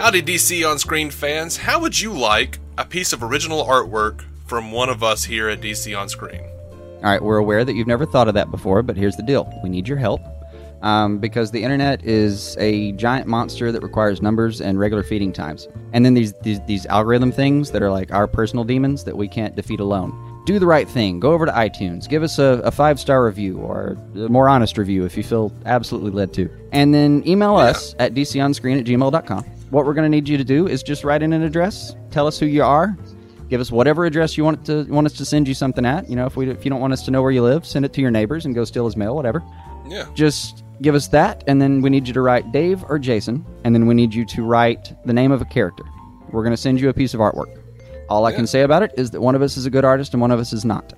Howdy, DC on Screen fans. How would you like a piece of original artwork from one of us here at DC on Screen? All right, we're aware that you've never thought of that before, but here's the deal: we need your help um, because the internet is a giant monster that requires numbers and regular feeding times, and then these, these these algorithm things that are like our personal demons that we can't defeat alone. Do the right thing. Go over to iTunes. Give us a, a five star review or a more honest review if you feel absolutely led to. And then email us at dconscreen at gmail.com. What we're going to need you to do is just write in an address, tell us who you are, give us whatever address you want to want us to send you something at. You know, if we if you don't want us to know where you live, send it to your neighbors and go steal his mail, whatever. Yeah. Just give us that, and then we need you to write Dave or Jason, and then we need you to write the name of a character. We're going to send you a piece of artwork. All I can say about it is that one of us is a good artist and one of us is not.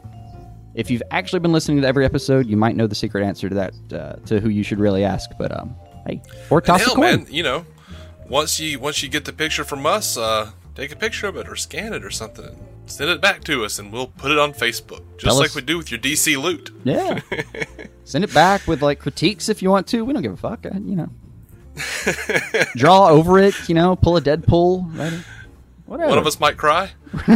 If you've actually been listening to every episode, you might know the secret answer to that, uh, to who you should really ask. But um, hey, or toss hell, a coin. man, you know, once you once you get the picture from us, uh, take a picture of it or scan it or something. Send it back to us, and we'll put it on Facebook, just Tell like us- we do with your DC loot. Yeah. Send it back with like critiques if you want to. We don't give a fuck. uh, You know. Draw over it. You know. Pull a Deadpool. Right? Whatever. One of us might cry.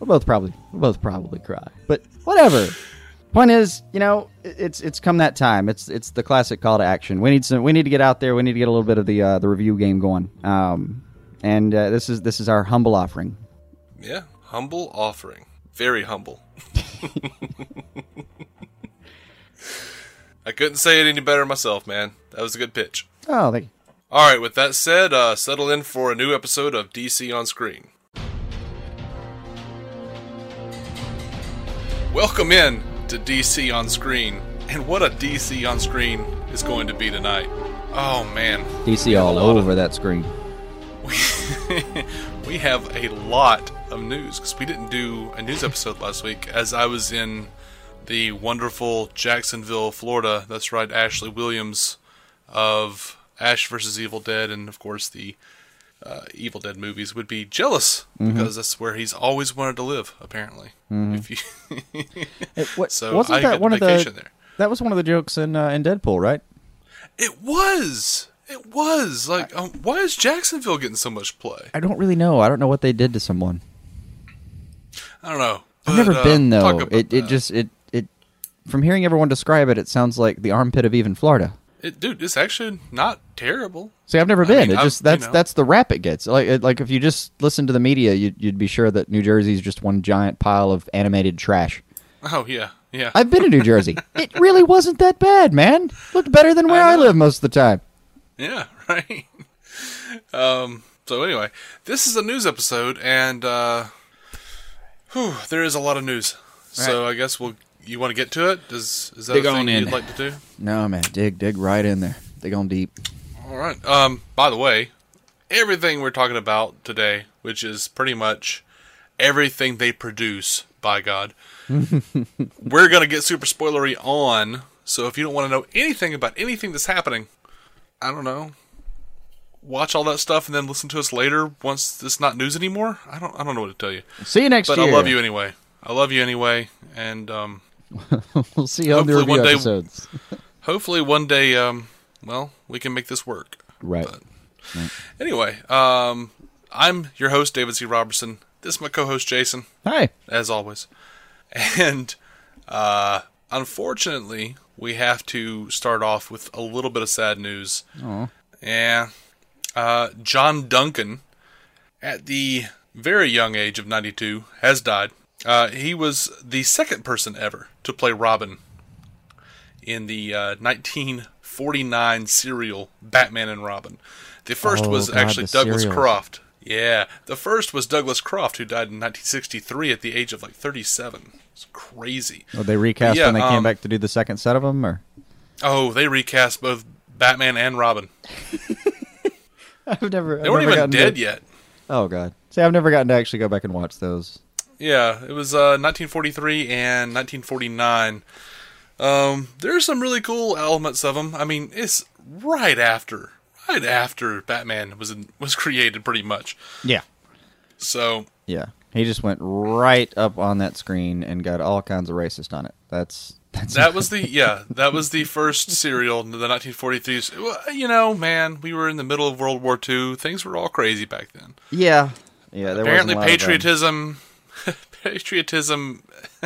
We'll both probably. We'll both probably cry. But whatever. Point is, you know, it's it's come that time. It's it's the classic call to action. We need some. We need to get out there. We need to get a little bit of the uh, the review game going. Um, and uh, this is this is our humble offering. Yeah, humble offering, very humble. I couldn't say it any better myself, man. That was a good pitch. Oh, thank you. All right, with that said, uh, settle in for a new episode of DC on Screen. Welcome in to DC on Screen, and what a DC on Screen is going to be tonight. Oh man, DC all lot of- over that screen. we have a lot of news because we didn't do a news episode last week as I was in the wonderful Jacksonville, Florida. That's right, Ashley Williams of Ash vs. Evil Dead, and of course the uh, Evil Dead movies would be jealous because that's where he's always wanted to live. Apparently, if you It, what, so wasn't I that one of the? there. That was one of the jokes in uh, in Deadpool, right? It was. It was like, um, why is Jacksonville getting so much play? I don't really know. I don't know what they did to someone. I don't know. I've never uh, been though. It it just it it from hearing everyone describe it, it sounds like the armpit of even Florida. It, dude, it's actually not terrible. See, I've never I been. mean, it just that's you know. that's the rap it gets. Like it, like if you just listen to the media, you'd you'd be sure that New Jersey's just one giant pile of animated trash. Oh yeah, yeah. I've been to New Jersey. It really wasn't that bad, man. Looked better than where I I, live most of the time. yeah, right. um. So anyway, this is a news episode, and uh, whew, there is a lot of news. So I guess we'll. You want to get to it? Does is that dig a thing you'd like to do? No, man, dig dig right in there. Dig on deep. All right. Um. By the way, everything we're talking about today, which is pretty much everything they produce, by God, we're gonna get super spoilery on. So if you don't want to know anything about anything that's happening, I don't know. Watch all that stuff and then listen to us later once it's not news anymore. I don't. I don't know what to tell you. See you next But year. I love you anyway. I love you anyway, and um, we'll see on the Hopefully review one day- episodes. hopefully one day, um, well, we can make this work. Right. Anyway, um, I'm your host, David C. Robertson. This is my co-host, Jason, Hi. as always. And uh, unfortunately, we have to start off with a little bit of sad news. Aw. Yeah. Uh, John Duncan, at the very young age of 92, has died. Uh, he was the second person ever to play Robin in the uh, 1949 serial Batman and Robin. The first Oh, was God, actually Douglas serials. Croft. Yeah, the first was Douglas Croft, who died in 1963 at the age of like 37. It's crazy. Well, they recast Yeah, when they came um, back to do the second set of them, or Oh, they recast both Batman and Robin. I've never. They weren't even dead yet. Oh god. See, I've never gotten to actually go back and watch those. Yeah, it was uh, 1943 and 1949. Um, there's some really cool elements of them. I mean, it's right after, right after Batman was in, was created, pretty much. Yeah. So Yeah. He just went right up on that screen and got all kinds of racist on it. That's That's That was the yeah. That was the first serial in the 1943s. Well, You know, man, we were in the middle of World War II. Things were all crazy back then. yeah, yeah. There Apparently, wasn't a lot of, um, patriotism, patriotism.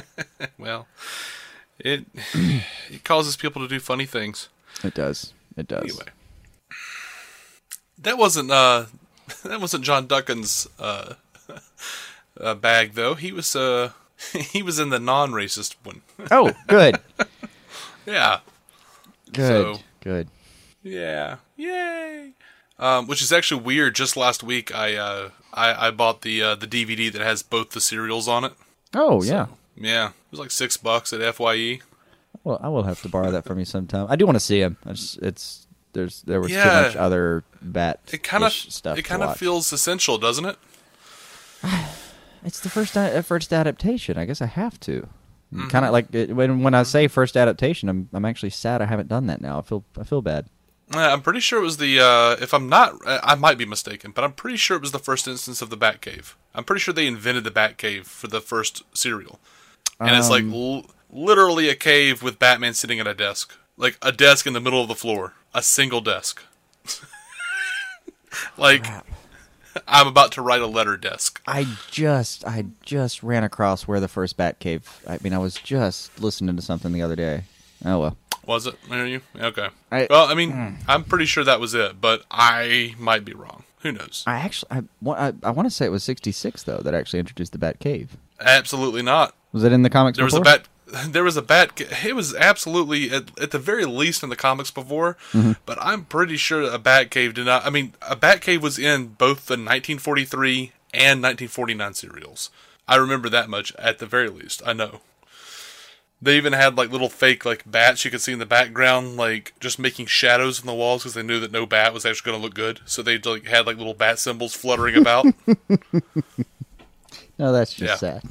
well, it it causes people to do funny things. it does. It does. Anyway, that wasn't uh, that wasn't John Duncan's uh, uh bag though. He was uh, he was in the non-racist one. Oh, good, yeah. good, So- good. Yeah. Yay. Um, which is actually weird. Just last week, I uh, I, I bought the uh, the DVD that has both the serials on it. Oh yeah. Yeah, it was like six bucks at Fye. Well, I will have to borrow that from you sometime. I do want to see him. It's, it's there's there was too much other bat It kind of stuff. it kind of feels essential, doesn't it? It's the first uh, first adaptation. I guess I have to. Mm-hmm. Kind of like it, when when I say first adaptation, I'm I'm actually sad I haven't done that now. I feel I feel bad. Uh, I'm pretty sure it was the. Uh, if I'm not, uh, I might be mistaken, but I'm pretty sure it was the first instance of the Batcave. I'm pretty sure they invented the Batcave for the first serial, and it's like Um, l- literally a cave with Batman sitting at a desk, like a desk in the middle of the floor, a single desk. like I'm about to write a letter desk. I just I just ran across where the first Batcave. I mean, I was just listening to something the other day. Oh well. Was it? Are you okay? I- well, I mean, I'm pretty sure that was it, but I might be wrong. Who knows? I actually I, I, I want to say it was 66 though that actually introduced the Batcave. Absolutely not. Was it in the comics There was a bat. There was a bat. It was absolutely at, at the very least in the comics before, Mm-hmm. but I'm pretty sure a bat cave did not. I mean, a bat cave was in both the 1943 and 1949 serials. I remember that much at the very least. I know. They even had like little fake like bats you could see in the background, like just making shadows on the walls because they knew that no bat was actually going to look good. So they like had like little bat symbols fluttering about. No, that's just Yeah. sad.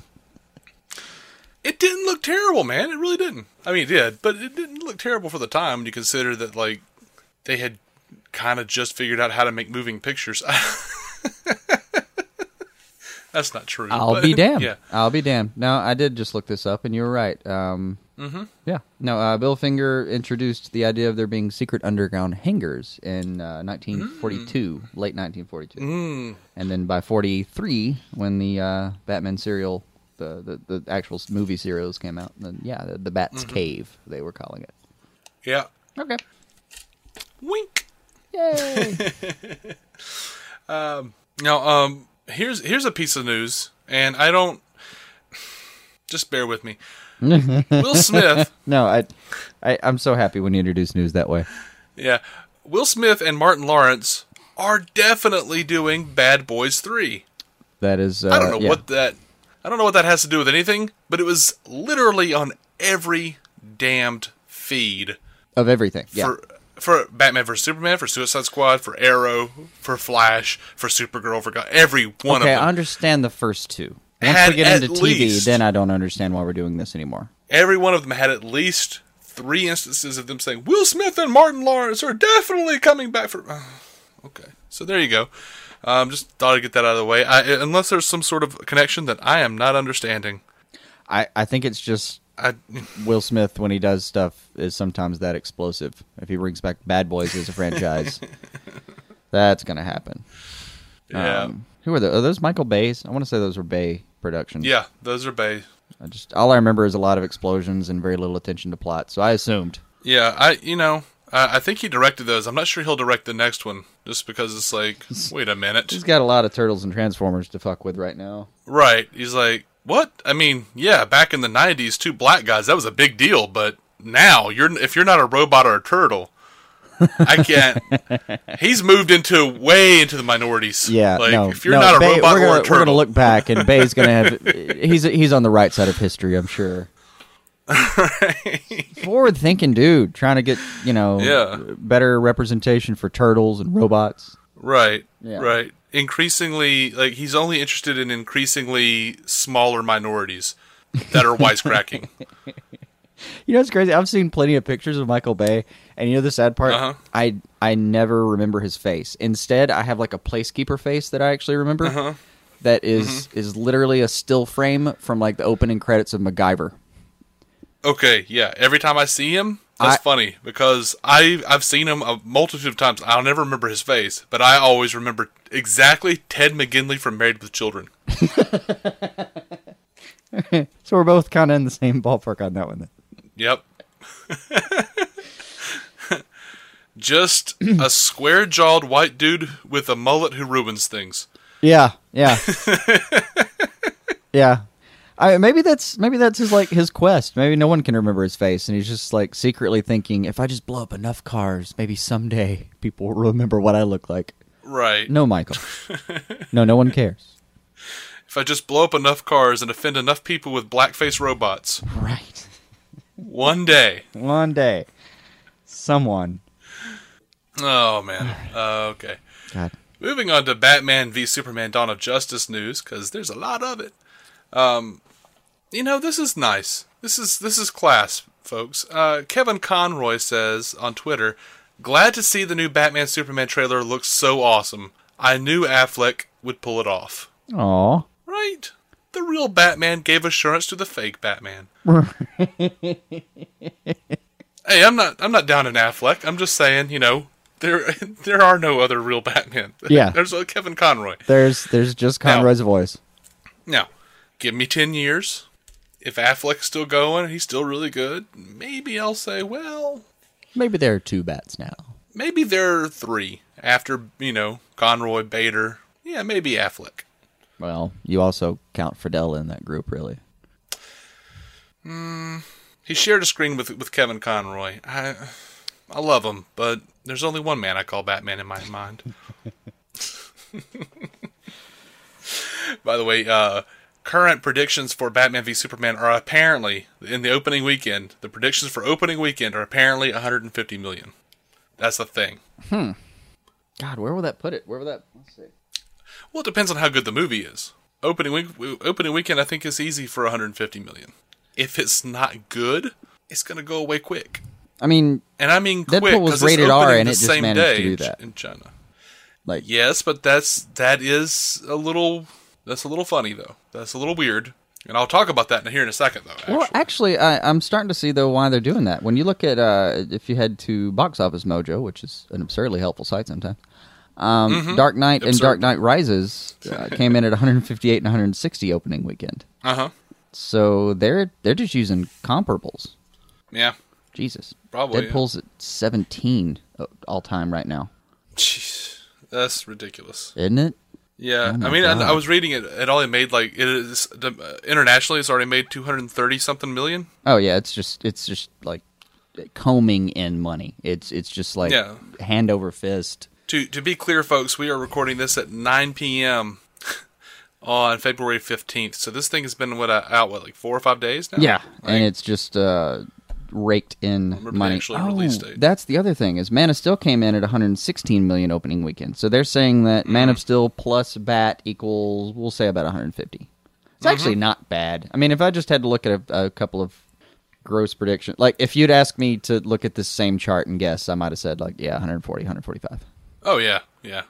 it didn't look terrible, man. It really didn't. I mean, it did, but it didn't look terrible for the time when you consider that like they had kind of just figured out how to make moving pictures. That's not true. I'll but- be damned. Yeah. I'll be damned. No, I did just look this up, and you were right. Um, mm-hmm. Yeah. No, uh, Bill Finger introduced the idea of there being secret underground hangars in uh, 1942, late 1942, Mm. and then by 43, when the uh, Batman serial, the, the the actual movie serials came out, then yeah, the, the Bat's Cave they were calling it. Yeah. Okay. Wink. Yay! Now, um, here's here's a piece of news, and I don't. Just bear with me. Will Smith, no, I, I I'm so happy when you introduce news that way. yeah, Will Smith and Martin Lawrence are definitely doing Bad Boys Three. That is. Uh, I don't know yeah. what that. I don't know what that has to do with anything, but it was literally on every damned feed of everything. Yeah. for for Batman vs Superman, for Suicide Squad, for Arrow, for Flash, for Supergirl, for God, every one okay, of them. Okay, I understand the first two. Once we get into TV, least- then I don't understand why we're doing this anymore. Every one of them had at least three instances of them saying Will Smith and Martin Lawrence are definitely coming back for. okay, so there you go. Um, just thought I'd get that out of the way. I, unless there's some sort of connection that I am not understanding. I, I think it's just I, Will Smith when he does stuff is sometimes that explosive. If he brings back Bad Boys as a franchise, that's gonna happen. yeah, Um, who are those? Are those Michael Bay's? I want to say those were Bay productions. yeah, those are Bay. I just all I remember is a lot of explosions and very little attention to plot. So I assumed. Yeah, I you know I, I think he directed those. I'm not sure he'll direct the next one just because it's like wait a minute, He's got a lot of turtles and transformers to fuck with right now. right? He's like what? I mean, yeah, back in the '90s, two black guys that was a big deal, but now you're if you're not a robot or a turtle. I can't. He's moved into way into the minorities. Yeah, like no, if you're no, not a Bay- robot we're or gonna, We're gonna look back, and Bay's gonna have. he's he's on the right side of history, I'm sure. Forward thinking dude, trying to get you know Yeah. better representation for turtles and robots. right, Yeah. right. Increasingly, like he's only interested in increasingly smaller minorities that are wisecracking. You know what's crazy? I've seen plenty of pictures of Michael Bay, and you know the sad part? Uh-huh. I I never remember his face. Instead, I have like a placekeeper face that I actually remember. Uh-huh. that is- is literally a still frame from like the opening credits of MacGyver. Okay, yeah. Every time I see him, that's I- funny because I I've seen him a multitude of times. I'll never remember his face, but I always remember exactly Ted McGinley from Married with Children. So we're both kind of in the same ballpark on that one. Then. Yep. Just a square-jawed white dude with a mullet who ruins things. Yeah, yeah, yeah. I, maybe that's maybe that's his like his quest. Maybe no one can remember his face, and he's just like secretly thinking, if I just blow up enough cars, maybe someday people will remember what I look like. Right. No, Michael. no, no one cares. If I just blow up enough cars and offend enough people with blackface robots, Right. one day. One day, someone. Oh man. Uh, okay. God. Moving on to Batman v Superman: Dawn of Justice news, because there's a lot of it. Um, you know, this is nice. This is this is class, folks. Uh, Kevin Conroy says on Twitter, "Glad to see the new Batman Superman trailer looks so awesome. I knew Affleck would pull it off. Aw. Right? The real Batman gave assurance to the fake Batman. hey, I'm not I'm not down in Affleck. I'm just saying, you know." There, there are no other real Batman. Yeah. there's a Kevin Conroy. There's there's just Conroy's voice. Now, give me 10 years. If Affleck's still going, he's still really good. Maybe I'll say, well, Maybe there are two bats now. maybe there are three after, you know, Conroy, Bader. Yeah, maybe Affleck. Well, you also count Fidel in that group, really. He shared a screen with with Kevin Conroy. I I love him, but there's only one man I call Batman in my mind. By the way, uh, current predictions for Batman v Superman are apparently in the opening weekend. The predictions for opening weekend are apparently 150 million. That's the thing. Hmm. God, where will that put it? Where will that? Let's see. Well, it depends on how good the movie is. Opening week, opening weekend, I think is easy for 150 million. If it's not good, it's gonna go away quick. I mean, And I mean Deadpool quick was rated R and it just managed to do that. in China. like, Yes, but that's that is a little that's a little funny though. That's a little weird, and I'll talk about that in here in a second though. Actually. Well, actually, I, I'm starting to see though why they're doing that. When you look at, uh, if you head to Box Office Mojo, which is an absurdly helpful site sometimes, um, Dark Knight and Dark Knight Rises uh, came in at 158 and 160 opening weekend. uh huh. So they're they're just using comparables. Yeah. Jesus, Probably, yeah. Deadpool's at 17 all time right now, Jeez, that's ridiculous. isn't it? Yeah, Oh I mean, I, I was reading it. It only made like it is uh, internationally. It's already made 230 something million. Oh yeah, it's just it's just like combing in money. It's it's just like Yeah. hand over fist. To to be clear, folks, we are recording this at 9 p.m. on February 15th. So this thing has been what uh, out what like four or five days now. Yeah, Like, and it's just uh, raked in money. Oh, that's the other thing is Man of Steel came in at 116 million opening weekend. So they're saying that Man Mm-hmm. of Steel plus Bat equals we'll say about 150. It's Mm-hmm. actually not bad. I mean, if I just had to look at a, a couple of gross predictions, like if you'd asked me to look at this same chart and guess, I might have said like yeah, 140, 145. oh yeah, yeah.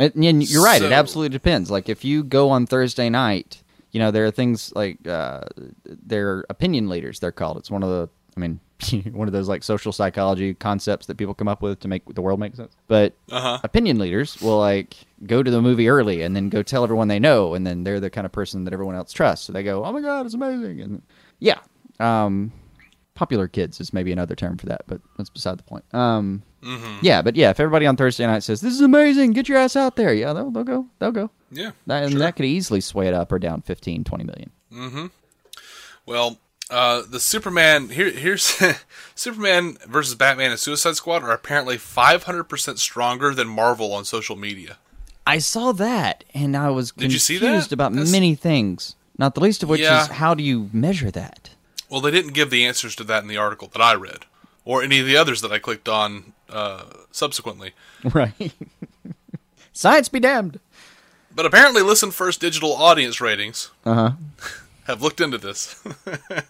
And, and you're right. it absolutely depends. Like if you go on Thursday night, you know there are things like uh, they're opinion leaders. They're called. It's one of the. I mean, one of those like social psychology concepts that people come up with to make the world make sense. But Uh-huh. opinion leaders will like go to the movie early and then go tell everyone they know, and then they're the kind of person that everyone else trusts. So they go, "Oh my god, it's amazing!" And yeah, um, popular kids is maybe another term for that, but that's beside the point. Um, Yeah, but yeah, if everybody on Thursday night says this is amazing, get your ass out there, yeah, they'll, they'll go, they'll go. Yeah. That, and sure. that could easily sway it up or down 15, 20 million. Mm-hmm. Well, uh, the Superman here here's Superman versus Batman and Suicide Squad are apparently 500% stronger than Marvel on social media. I saw that, and I was Did confused about That's- many things. Not the least of which Yeah. is how do you measure that? Well, they didn't give the answers to that in the article that I read, or any of the others that I clicked on uh, subsequently. Right. Science be damned. But apparently, Listen First digital audience ratings Uh huh. have looked into this.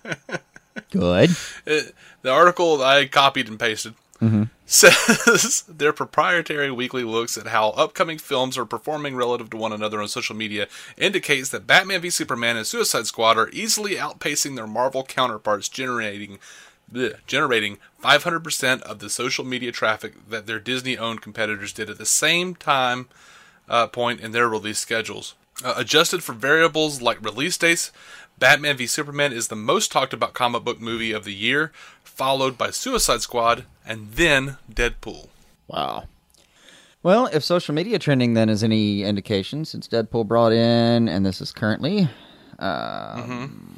Good. It- the article that I copied and pasted says their proprietary weekly looks at how upcoming films are performing relative to one another on social media indicates that Batman v Superman and Suicide Squad are easily outpacing their Marvel counterparts, generating bleh, generating 500% of the social media traffic that their Disney-owned competitors did at the same time uh, point in their release schedules. Uh, adjusted for variables like release dates, Batman v Superman is the most talked about comic book movie of the year, followed by Suicide Squad and then Deadpool. Wow. Well, if social media trending then is any indication, since Deadpool brought in, and this is currently um,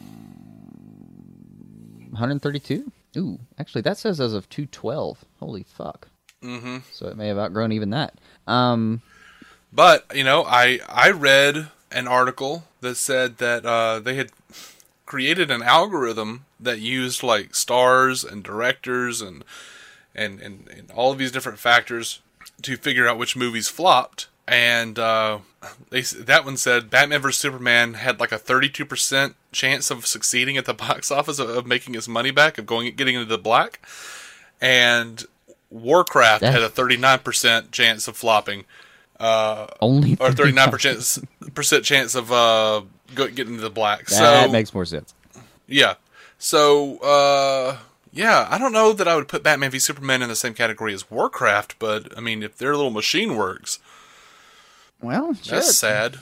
132. Ooh, actually, that says as of 212. Holy fuck. Mm-hmm. So it may have outgrown even that. Um, But you know, I I read an article that said that uh, they had created an algorithm that used like stars and directors and and and, and all of these different factors to figure out which movies flopped. And uh, they that one said Batman vs Superman had like a 32% chance of succeeding at the box office of, of making his money back of going getting into the black, and Warcraft had a 39% chance of flopping only or 39 39%. percent percent chance of uh go, getting to the black. That so that makes more sense. yeah, so uh yeah, I don't know that I would put Batman v Superman in the same category as Warcraft, but I mean if their little machine works, Well, shit. sad.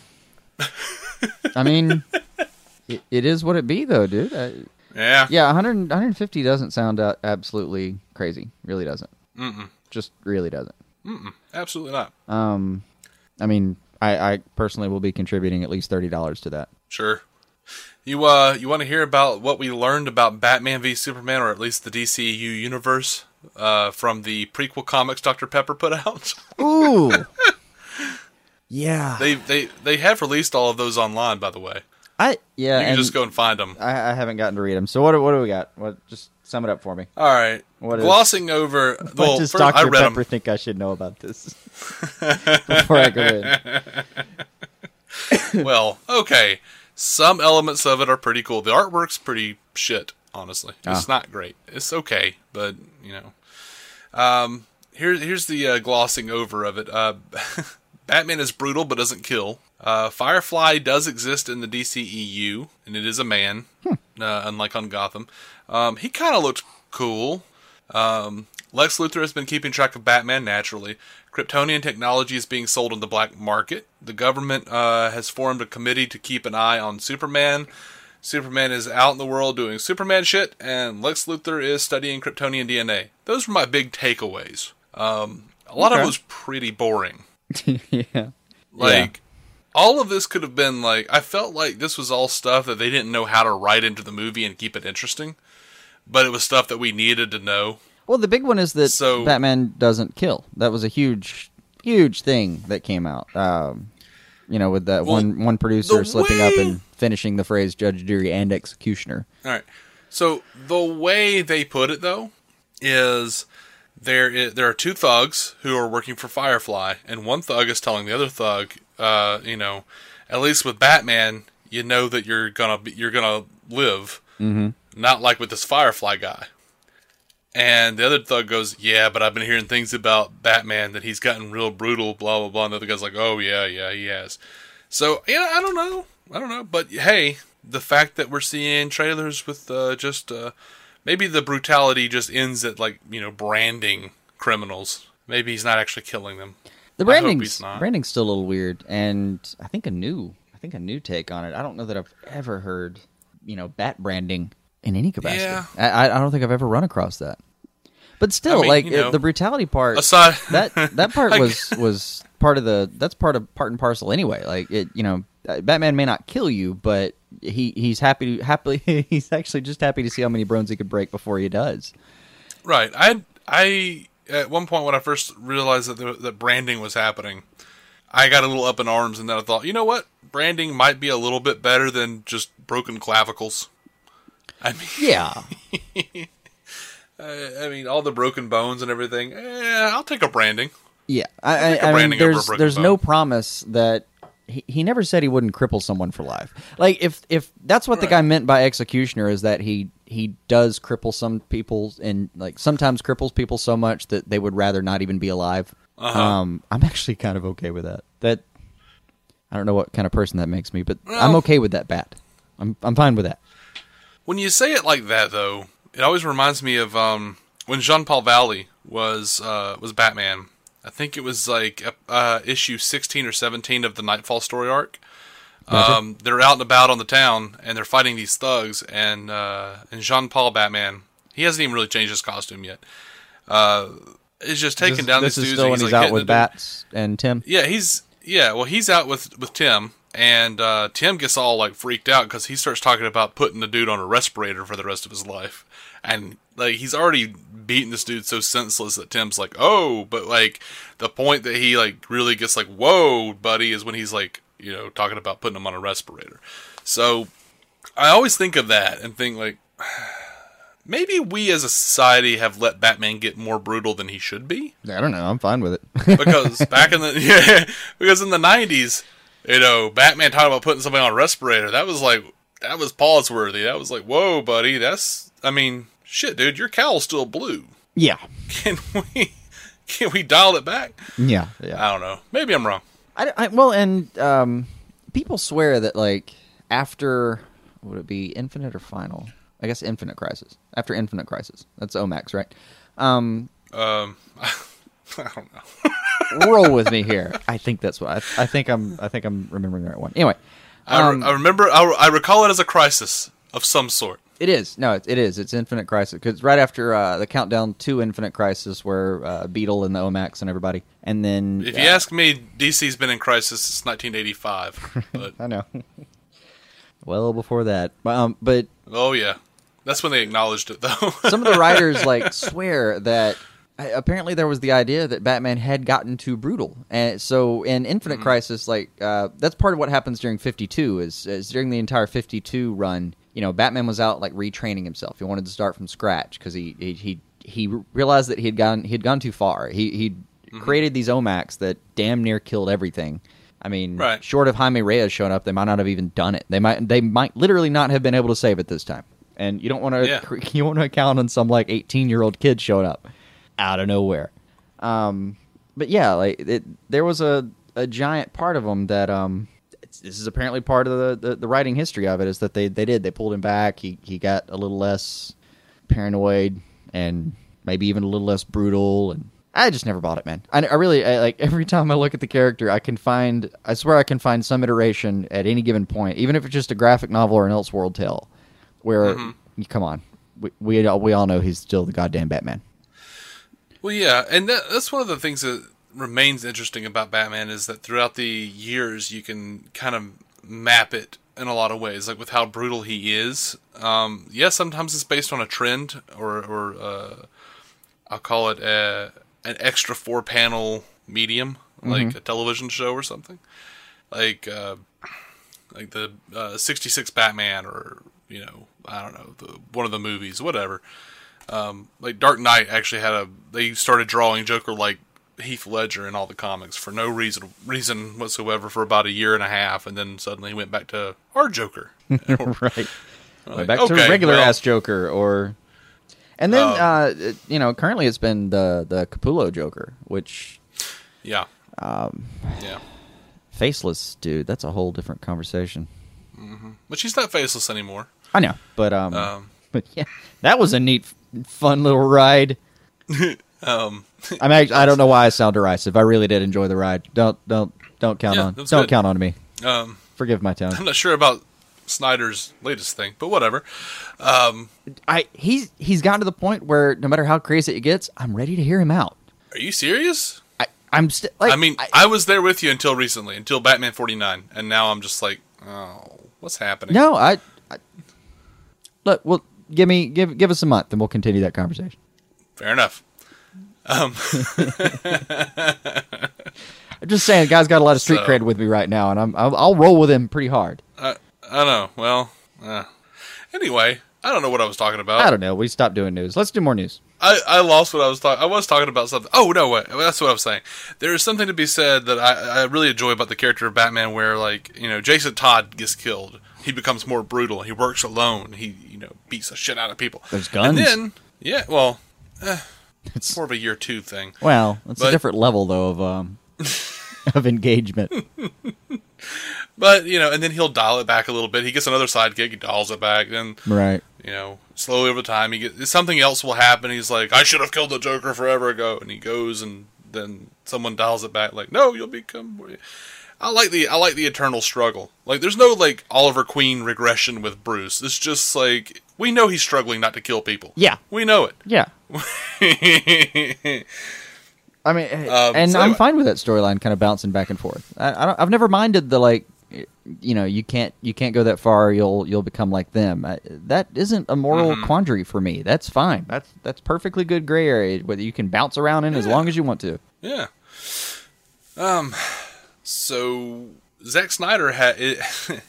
I mean, it, it is what it be, though, dude. Uh, Yeah, yeah, 100, 150 doesn't sound uh, absolutely crazy. Really doesn't. Mm-mm. Just really doesn't. absolutely not. Um, I mean, I, I personally will be contributing at least thirty dollars to that. Sure. You uh you want to hear about what we learned about Batman v Superman, or at least the DCU universe, uh, from the prequel comics Dr Pepper put out? Ooh, yeah. they they they have released all of those online, by the way. I yeah, You can just go and find them. I, I haven't gotten to read them. So what do- what do we got? What just sum it up for me. All right. What is- Glossing over. What well, does first, I Dr. read Pepper them. think I should know about this before I go in? Well, okay. Some elements of it are pretty cool. The artwork's pretty shit, honestly. It's Ah. not great. It's okay, but you know. Um, here, here's the uh, glossing over of it. Uh, Batman is brutal but doesn't kill. Uh, Firefly does exist in the DCEU, and it is a man, uh, unlike on Gotham. Um, he kind of looked cool. Um, Lex Luthor has been keeping track of Batman naturally. Kryptonian technology is being sold on the black market. The government uh, has formed a committee to keep an eye on Superman. Superman is out in the world doing Superman shit, and Lex Luthor is studying Kryptonian DNA. Those were my big takeaways. Um, a lot of Okay. it was pretty boring. yeah. Like, all of this could have been like, I felt like this was all stuff that they didn't know how to write into the movie and keep it interesting, but it was stuff that we needed to know. Well, the big one is that So- Batman doesn't kill. That was a huge, huge thing that came out. Um, you know, with that Well, one one producer slipping up and finishing the phrase "judge, jury, and executioner." All right. So the way they put it though is there i there are two thugs who are working for Firefly, and one thug is telling the other thug, uh, you know, at least with Batman, you know that you're gonna be, you're gonna live, mm-hmm. not like with this Firefly guy. And the other thug goes, "Yeah, but I've been hearing things about Batman that he's gotten real brutal, blah blah blah." And the other guy's like, "Oh yeah, yeah, he has." So yeah, I don't know, I don't know, but hey, the fact that we're seeing trailers with uh, just uh, maybe the brutality just ends at like you know branding criminals. Maybe he's not actually killing them. The I branding's branding's still a little weird, and I think a new, I think a new take on it. I don't know that I've ever heard, you know, bat branding in any capacity. Yeah. I, I don't think I've ever run across that. But still, mean, like you know, the brutality part, Aside that that part was was part of the that's part of part and parcel anyway. Like it, you know, uh, Batman may not kill you, but he he's happy happily he's actually just happy to see how many bones he could break before he does. Right. I I at one point when I first realized that the, that branding was happening, I got a little up in arms, and then I thought, you know what, branding might be a little bit better than just broken clavicles. I mean, Yeah, I, I mean, all the broken bones and everything. Eh, I'll take a branding. yeah. I, I, I mean, branding over a there's there's bone. no promise that. He, he never said he wouldn't cripple someone for life. Like if if that's what the guy meant by executioner is that he he does cripple some people and like sometimes cripples people so much that they would rather not even be alive. Uh-huh. Um, I'm actually kind of okay with that. That I don't know what kind of person that makes me, but I'm okay with that bat. I'm I'm fine with that. When you say it like that, though, it always reminds me of um, when Jean Paul Valley was uh, was Batman. I think it was like uh, issue sixteen or seventeen of the Knightfall story arc. Um, they're out and about on the town, and they're fighting these thugs. And uh, and Jean Paul Batman, he hasn't even really changed his costume yet. Uh, is just taking this, down this is still when he's, he's like, out with bats and Tim. Yeah, he's yeah. Well, he's out with with Tim, and uh, Tim gets all like freaked out because he starts talking about putting the dude on a respirator for the rest of his life, and like he's already beaten this dude so senseless that Tim's like, oh, but like the point that he like really gets like, whoa, buddy, is when he's like, you know, talking about putting him on a respirator. So I always think of that and think like. Maybe we as a society have let Batman get more brutal than he should be I don't know. I'm fine with it. because back in the yeah, because in the nineties, you know, Batman talking about putting somebody on a respirator. That was like that was pause worthy. That was like, whoa, buddy. That's I mean, shit, dude. Your cowl's still blue. yeah, Can we can we dial it back? yeah, yeah. I don't know. Maybe I'm wrong. I, I- well, and um, people swear that like after would it be Infinite or Final? I guess Infinite Crisis. After Infinite Crisis, that's OMACs, right? Um, Um, I don't know. roll with me here. I think that's what I, I think. I'm. I think I'm remembering the right one. Anyway, I, um, re- I remember. I, I recall it as a crisis of some sort. It is no, it, it is. It's Infinite Crisis because right after uh, the countdown to Infinite Crisis, where uh, Beetle and the OMACs and everybody, and then If uh, you ask me, DC's been in crisis since 1985. But I know. well before that, um, but oh yeah, that's when they acknowledged it, though. some of the writers like swear that uh, apparently there was the idea that Batman had gotten too brutal, and so in Infinite Crisis, like uh, that's part of what happens during Fifty Two. Is, is during the entire Fifty Two run, you know, Batman was out like retraining himself. He wanted to start from scratch because he, he he he realized that he had gone he had gone too far. He he created these OMACs that damn near killed everything. I mean, Right. short of Jaime Reyes showing up, they might not have even done it. They might they might literally not have been able to save it this time. And you don't want to Yeah. you want to count on some like 18 year old kid showing up out of nowhere. Um, but yeah, like it, there was a, a giant part of them that um, it's, this is apparently part of the, the, the writing history of it is that they, they did they pulled him back. He he got a little less paranoid and maybe even a little less brutal and. I just never bought it, man. I, I really I, like every time I look at the character, I can find. I swear I can find some iteration at any given point, even if it's just a graphic novel or an Elseworld tale, where mm-hmm. come on, we we all, we all know he's still the goddamn Batman. Well, yeah, and that, that's one of the things that remains interesting about Batman is that throughout the years you can kind of map it in a lot of ways, like with how brutal he is. Um, yeah, sometimes it's based on a trend, or, or uh, I'll call it a, an extra four panel medium, like a television show or something, like uh, like the uh, '66 Batman, or you know, I don't know, the one of the movies, whatever. Like Dark Knight actually had a they started drawing Joker like Heath Ledger in all the comics for no reason reason whatsoever for about a year and a half, and then suddenly he went back to our Joker. right. Like, back to regular well, ass Joker, or and then Um, uh, you know currently it's been the the Capullo Joker, which Yeah. Um. Yeah. faceless dude. That's a whole different conversation. But she's not faceless anymore. I know, but um, Um. but yeah, that was a neat, fun little ride. Um. I mean, I, I don't know why I sound derisive. I really did enjoy the ride. Don't don't don't count Yeah, on don't good. count on me. Um. Forgive my tone. I'm not sure about Snyder's latest thing, but whatever. Um. I he's he's gotten to the point where no matter how crazy it gets, I'm ready to hear him out. Are you serious? I, I'm still. Like, I mean, I, was there with you until recently, until Batman 49, and now I'm just like, oh, what's happening? no, I, I look. Well, give me give give us a month, and we'll continue that conversation. Fair enough. Um. I'm just saying, the guy's got a lot of street So- cred with me right now, and I'm I'll, I'll roll with him pretty hard. I, I know. Well, uh, anyway, I don't know what I was talking about. I don't know. We stopped doing news. Let's do more news. I, I lost what I was talking. I was talking about something. Oh no, wait, that's what I was saying. There is something to be said that I, I really enjoy about the character of Batman, where like you know Jason Todd gets killed, he becomes more brutal. He works alone. He you know beats the shit out of people. There's guns. And then yeah, well, eh, It's more of a year two thing. well, it's a different level though of um of engagement. But you know, and then he'll dial it back a little bit. He gets another sidekick. He dials it back. Then right. you know, slowly over time, he gets something else will happen. He's like, I should have killed the Joker forever ago, and he goes, and then someone dials it back, like, no, you'll become. I like the I like the eternal struggle. Like, there's no like Oliver Queen regression with Bruce. It's just like we know he's struggling not to kill people. Yeah. we know it. Yeah. I mean, Um, and so I'm anyway. fine with that storyline, kind of bouncing back and forth. I, I don't, I've never minded the like, you know, you can't you can't go that far. You'll you'll become like them. I, that isn't a moral Mm-hmm. quandary for me. That's fine. That's that's perfectly good gray area whether you can bounce around in as long as you want to. Yeah. Um. So Zack Snyder ha- it,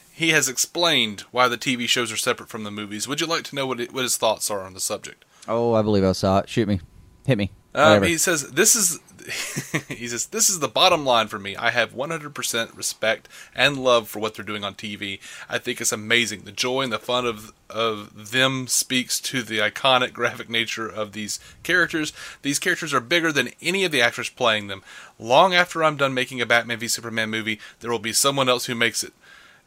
he has explained why the TV shows are separate from the movies. Would you like to know what it, what his thoughts are on the subject? Oh, I believe I saw it. Shoot me, hit me. Um, he says this is he says this is the bottom line for me. I have 100% respect and love for what they're doing on TV. I think it's amazing. The joy and the fun of of them speaks to the iconic graphic nature of these characters. These characters are bigger than any of the actors playing them. Long after I'm done making a Batman v Superman movie, there will be someone else who makes it.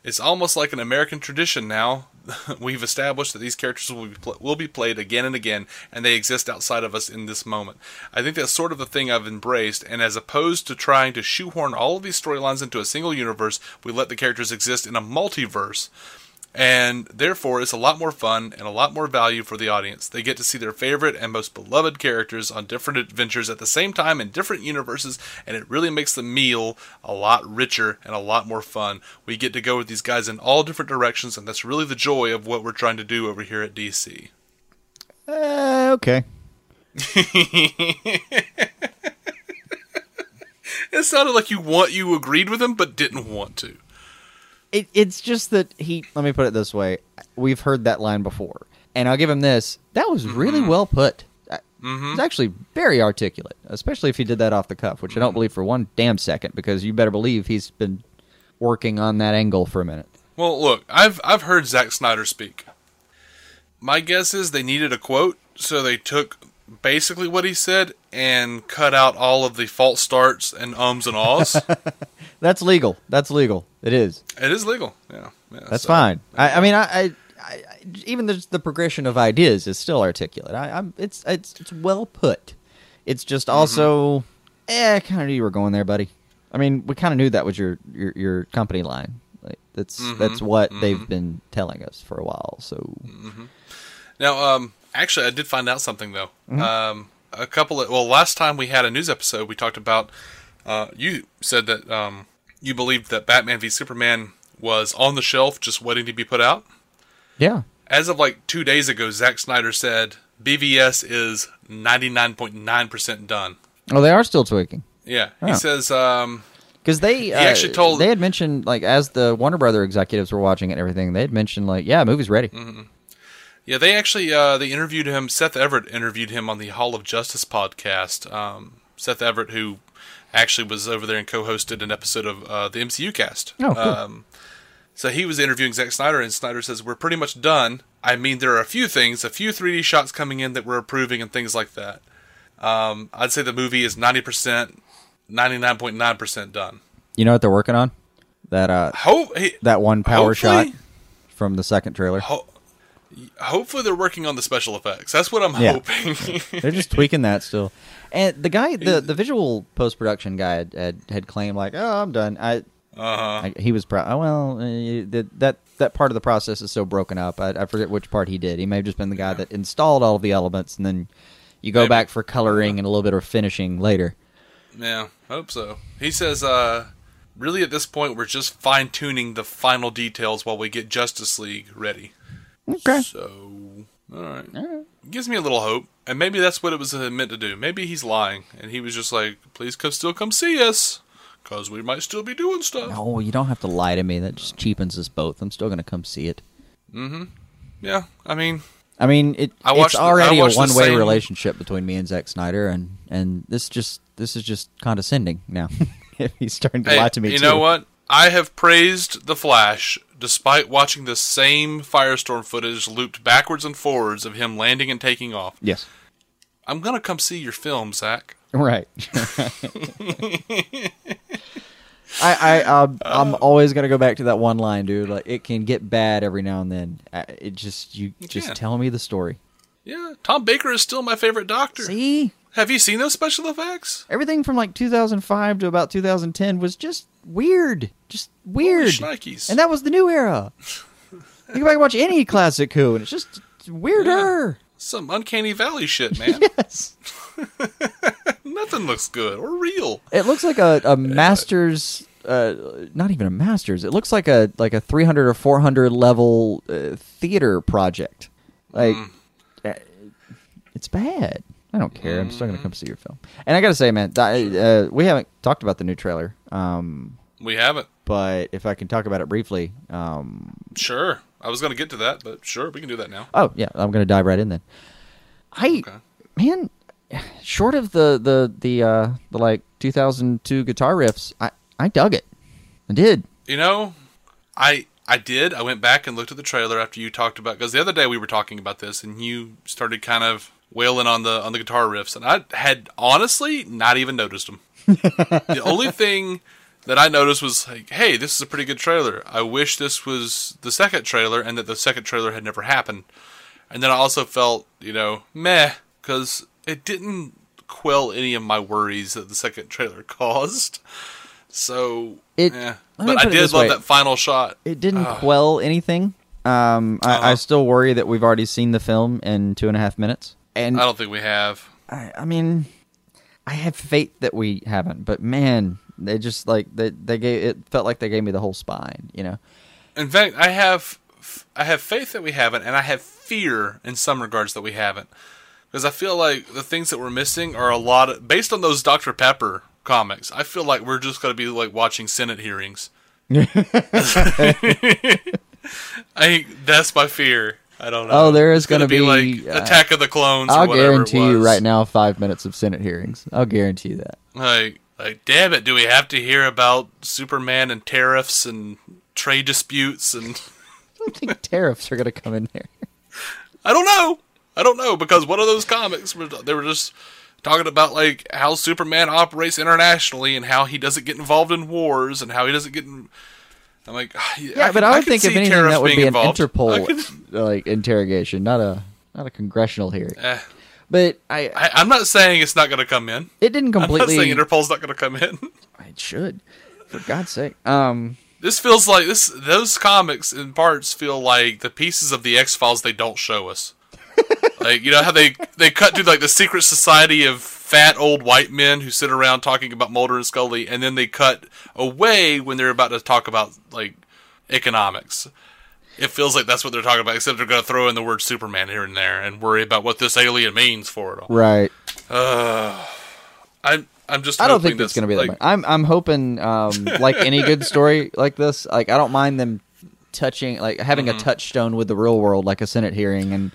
It's almost like an American tradition now. We've established that these characters will be, pl- will be played again and again, and they exist outside of us in this moment. I think that's sort of the thing I've embraced, and as opposed to trying to shoehorn all of these storylines into a single universe, we let the characters exist in a multiverse. And therefore, it's a lot more fun and a lot more value for the audience. They get to see their favorite and most beloved characters on different adventures at the same time in different universes, and it really makes the meal a lot richer and a lot more fun. We get to go with these guys in all different directions, and that's really the joy of what we're trying to do over here at DC. Uh, okay. It sounded like you want you agreed with him, but didn't want to. It, it's just that he. Let me put it this way: we've heard that line before, and I'll give him this. That was really well put. Mm-hmm. It's actually very articulate, especially if he did that off the cuff, which I don't believe for one damn second, because you better believe he's been working on that angle for a minute. Well, look, I've I've heard Zack Snyder speak. My guess is they needed a quote, so they took basically what he said and cut out all of the false starts and ums and ahs. That's legal. That's legal. It is. it is legal. Yeah, yeah That's so- fine. I, I mean, I, I, I even the, the progression of ideas is still articulate. I, I'm it's it's it's well put. It's just also, eh, kind of knew you were going there, buddy. I mean, we kind of knew that was your your, your company line. Like that's that's what they've been telling us for a while. So Now, um, actually, I did find out something though. Um, a couple of well, last time we had a news episode, we talked about. Uh, you said that um, you believed that Batman v Superman was on the shelf, just waiting to be put out. yeah, As of like two days ago, Zack Snyder said BVS is 99.9% done. oh, they are still tweaking. Yeah. Oh. He says, um, Because they uh, actually told- they had mentioned like as the Warner Brother executives were watching it and everything, they had mentioned like yeah, movie's ready. Yeah, they actually, uh, they interviewed him. Seth Everett interviewed him on the Hall of Justice podcast. Um, Seth Everett, who actually was over there and co hosted an episode of uh, the MCU cast. Oh, cool. um, so he was interviewing Zack Snyder, and Snyder says, We're pretty much done. I mean, there are a few things, a few 3D shots coming in that we're approving and things like that. Um, I'd say the movie is 90%, 99.9% done. You know what they're working on? That uh hey, that one power shot from the second trailer. ho- hopefully they're working on the special effects. That's what I'm Yeah. hoping. They're just tweaking that still. And the guy, the the visual post production guy had, had had claimed like, "Oh, I'm done." I, uh-huh. I he was proud. Oh, well, uh, that that that part of the process is so broken up. I, I forget which part he did. He may have just been the guy that installed all of the elements, and then you go Maybe. back for coloring and a little bit of finishing later. Yeah, hope so. He says, uh, really at this point, we're just fine tuning the final details while we get Justice League ready. Okay. So, alright. Gives me a little hope. And maybe that's what it was uh, meant to do. Maybe he's lying. And he was just like, please come, still come see us. Because we might still be doing stuff. No, you don't have to lie to me. That just cheapens us both. I'm still gonna come see it. Mm hmm. Yeah, I mean, I mean, it, I watched it's the- I already a one-way same- relationship between me and Zack Snyder, and and this just this is just condescending now. He's starting to Hey, lie to me. you too. know what? I have praised the Flash despite watching the same Firestorm footage looped backwards and forwards of him landing and taking off. Yes. I'm gonna come see your film, Zack. Right. I, I, um, I'm always gonna go back to that one line, dude. Like, it can get bad every now and then. It just, you just can. tell me the story. Yeah, Tom Baker is still my favorite Doctor. See, Have you seen those special effects? everything from like 2005 to about 2010 was just weird, just weird. And that was the new era. you can back and watch any classic Who, and it's just weirder. Some uncanny valley shit, man. Yes. Nothing looks good or real. It looks like a, a master's, uh, not even a master's. It looks like a like a 300 or 400 level uh, theater project. Like, uh, it's bad. I don't care. I'm still gonna come see your film. And I gotta say, man, th- uh, we haven't talked about the new trailer. Um, We haven't. but if I can talk about it briefly, um, Sure. I was gonna get to that, but sure, we can do that now. Oh yeah, I'm gonna dive right in then. I Okay. man, short of the the the uh the like 2002 guitar riffs, I I dug it. I did. You know, I I did. I went back and looked at the trailer after you talked about because the other day we were talking about this and you started kind of wailing on the on the guitar riffs and I had honestly not even noticed them. the only thing that I noticed was like, hey, this is a pretty good trailer. I wish this was the second trailer and that the second trailer had never happened. And then I also felt, you know, meh, because it didn't quell any of my worries that the second trailer caused. So, It- yeah. But I did love way. that final shot. It didn't quell anything. Um, I, I Uh-huh. still worry that we've already seen the film in two and a half minutes, and I don't think we have. I, I mean, I have faith that we haven't. But man, they just like they they gave it felt like they gave me the whole spine. You know. In fact, I have I have faith that we haven't, and I have fear in some regards that we haven't, because I feel like the things that we're missing are a lot of based on those Dr Pepper comics. I feel like we're just going to be like watching Senate hearings. I that's my fear. I don't know. Oh, there is gonna gonna be, like uh, Attack of the Clones. I'll guarantee you right now five minutes of Senate hearings. I'll guarantee you that. Like, like, damn it! Do we have to hear about Superman and tariffs and trade disputes and? I don't think tariffs are going to come in there. I don't know. I don't know because one of those comics were they were just talking about like how Superman operates internationally and how he doesn't get involved in wars and how he doesn't get. In, I'm like, Yeah, but I would think if anything that would be an I Interpol like interrogation, not a not a congressional hearing. eh, But I, I, I'm not saying it's not going to come in. it didn't I'm not completely. saying Interpol's not going to come in. it should, for God's sake. Um, This feels like this. Those comics in parts feel like the pieces of the X Files they don't show us. like you know how they they cut to like the secret society of fat old white men who sit around talking about Mulder and Scully, and then they cut away when they're about to talk about like economics. It feels like that's what they're talking about, except they're going to throw in the word Superman here and there and worry about what this alien means for it all. right. I'm I'm just. I don't think that's, going to be that much. I'm I'm hoping, um, like any good story like this, like I don't mind them touching, like having Mm-hmm. a touchstone with the real world, like a Senate hearing, and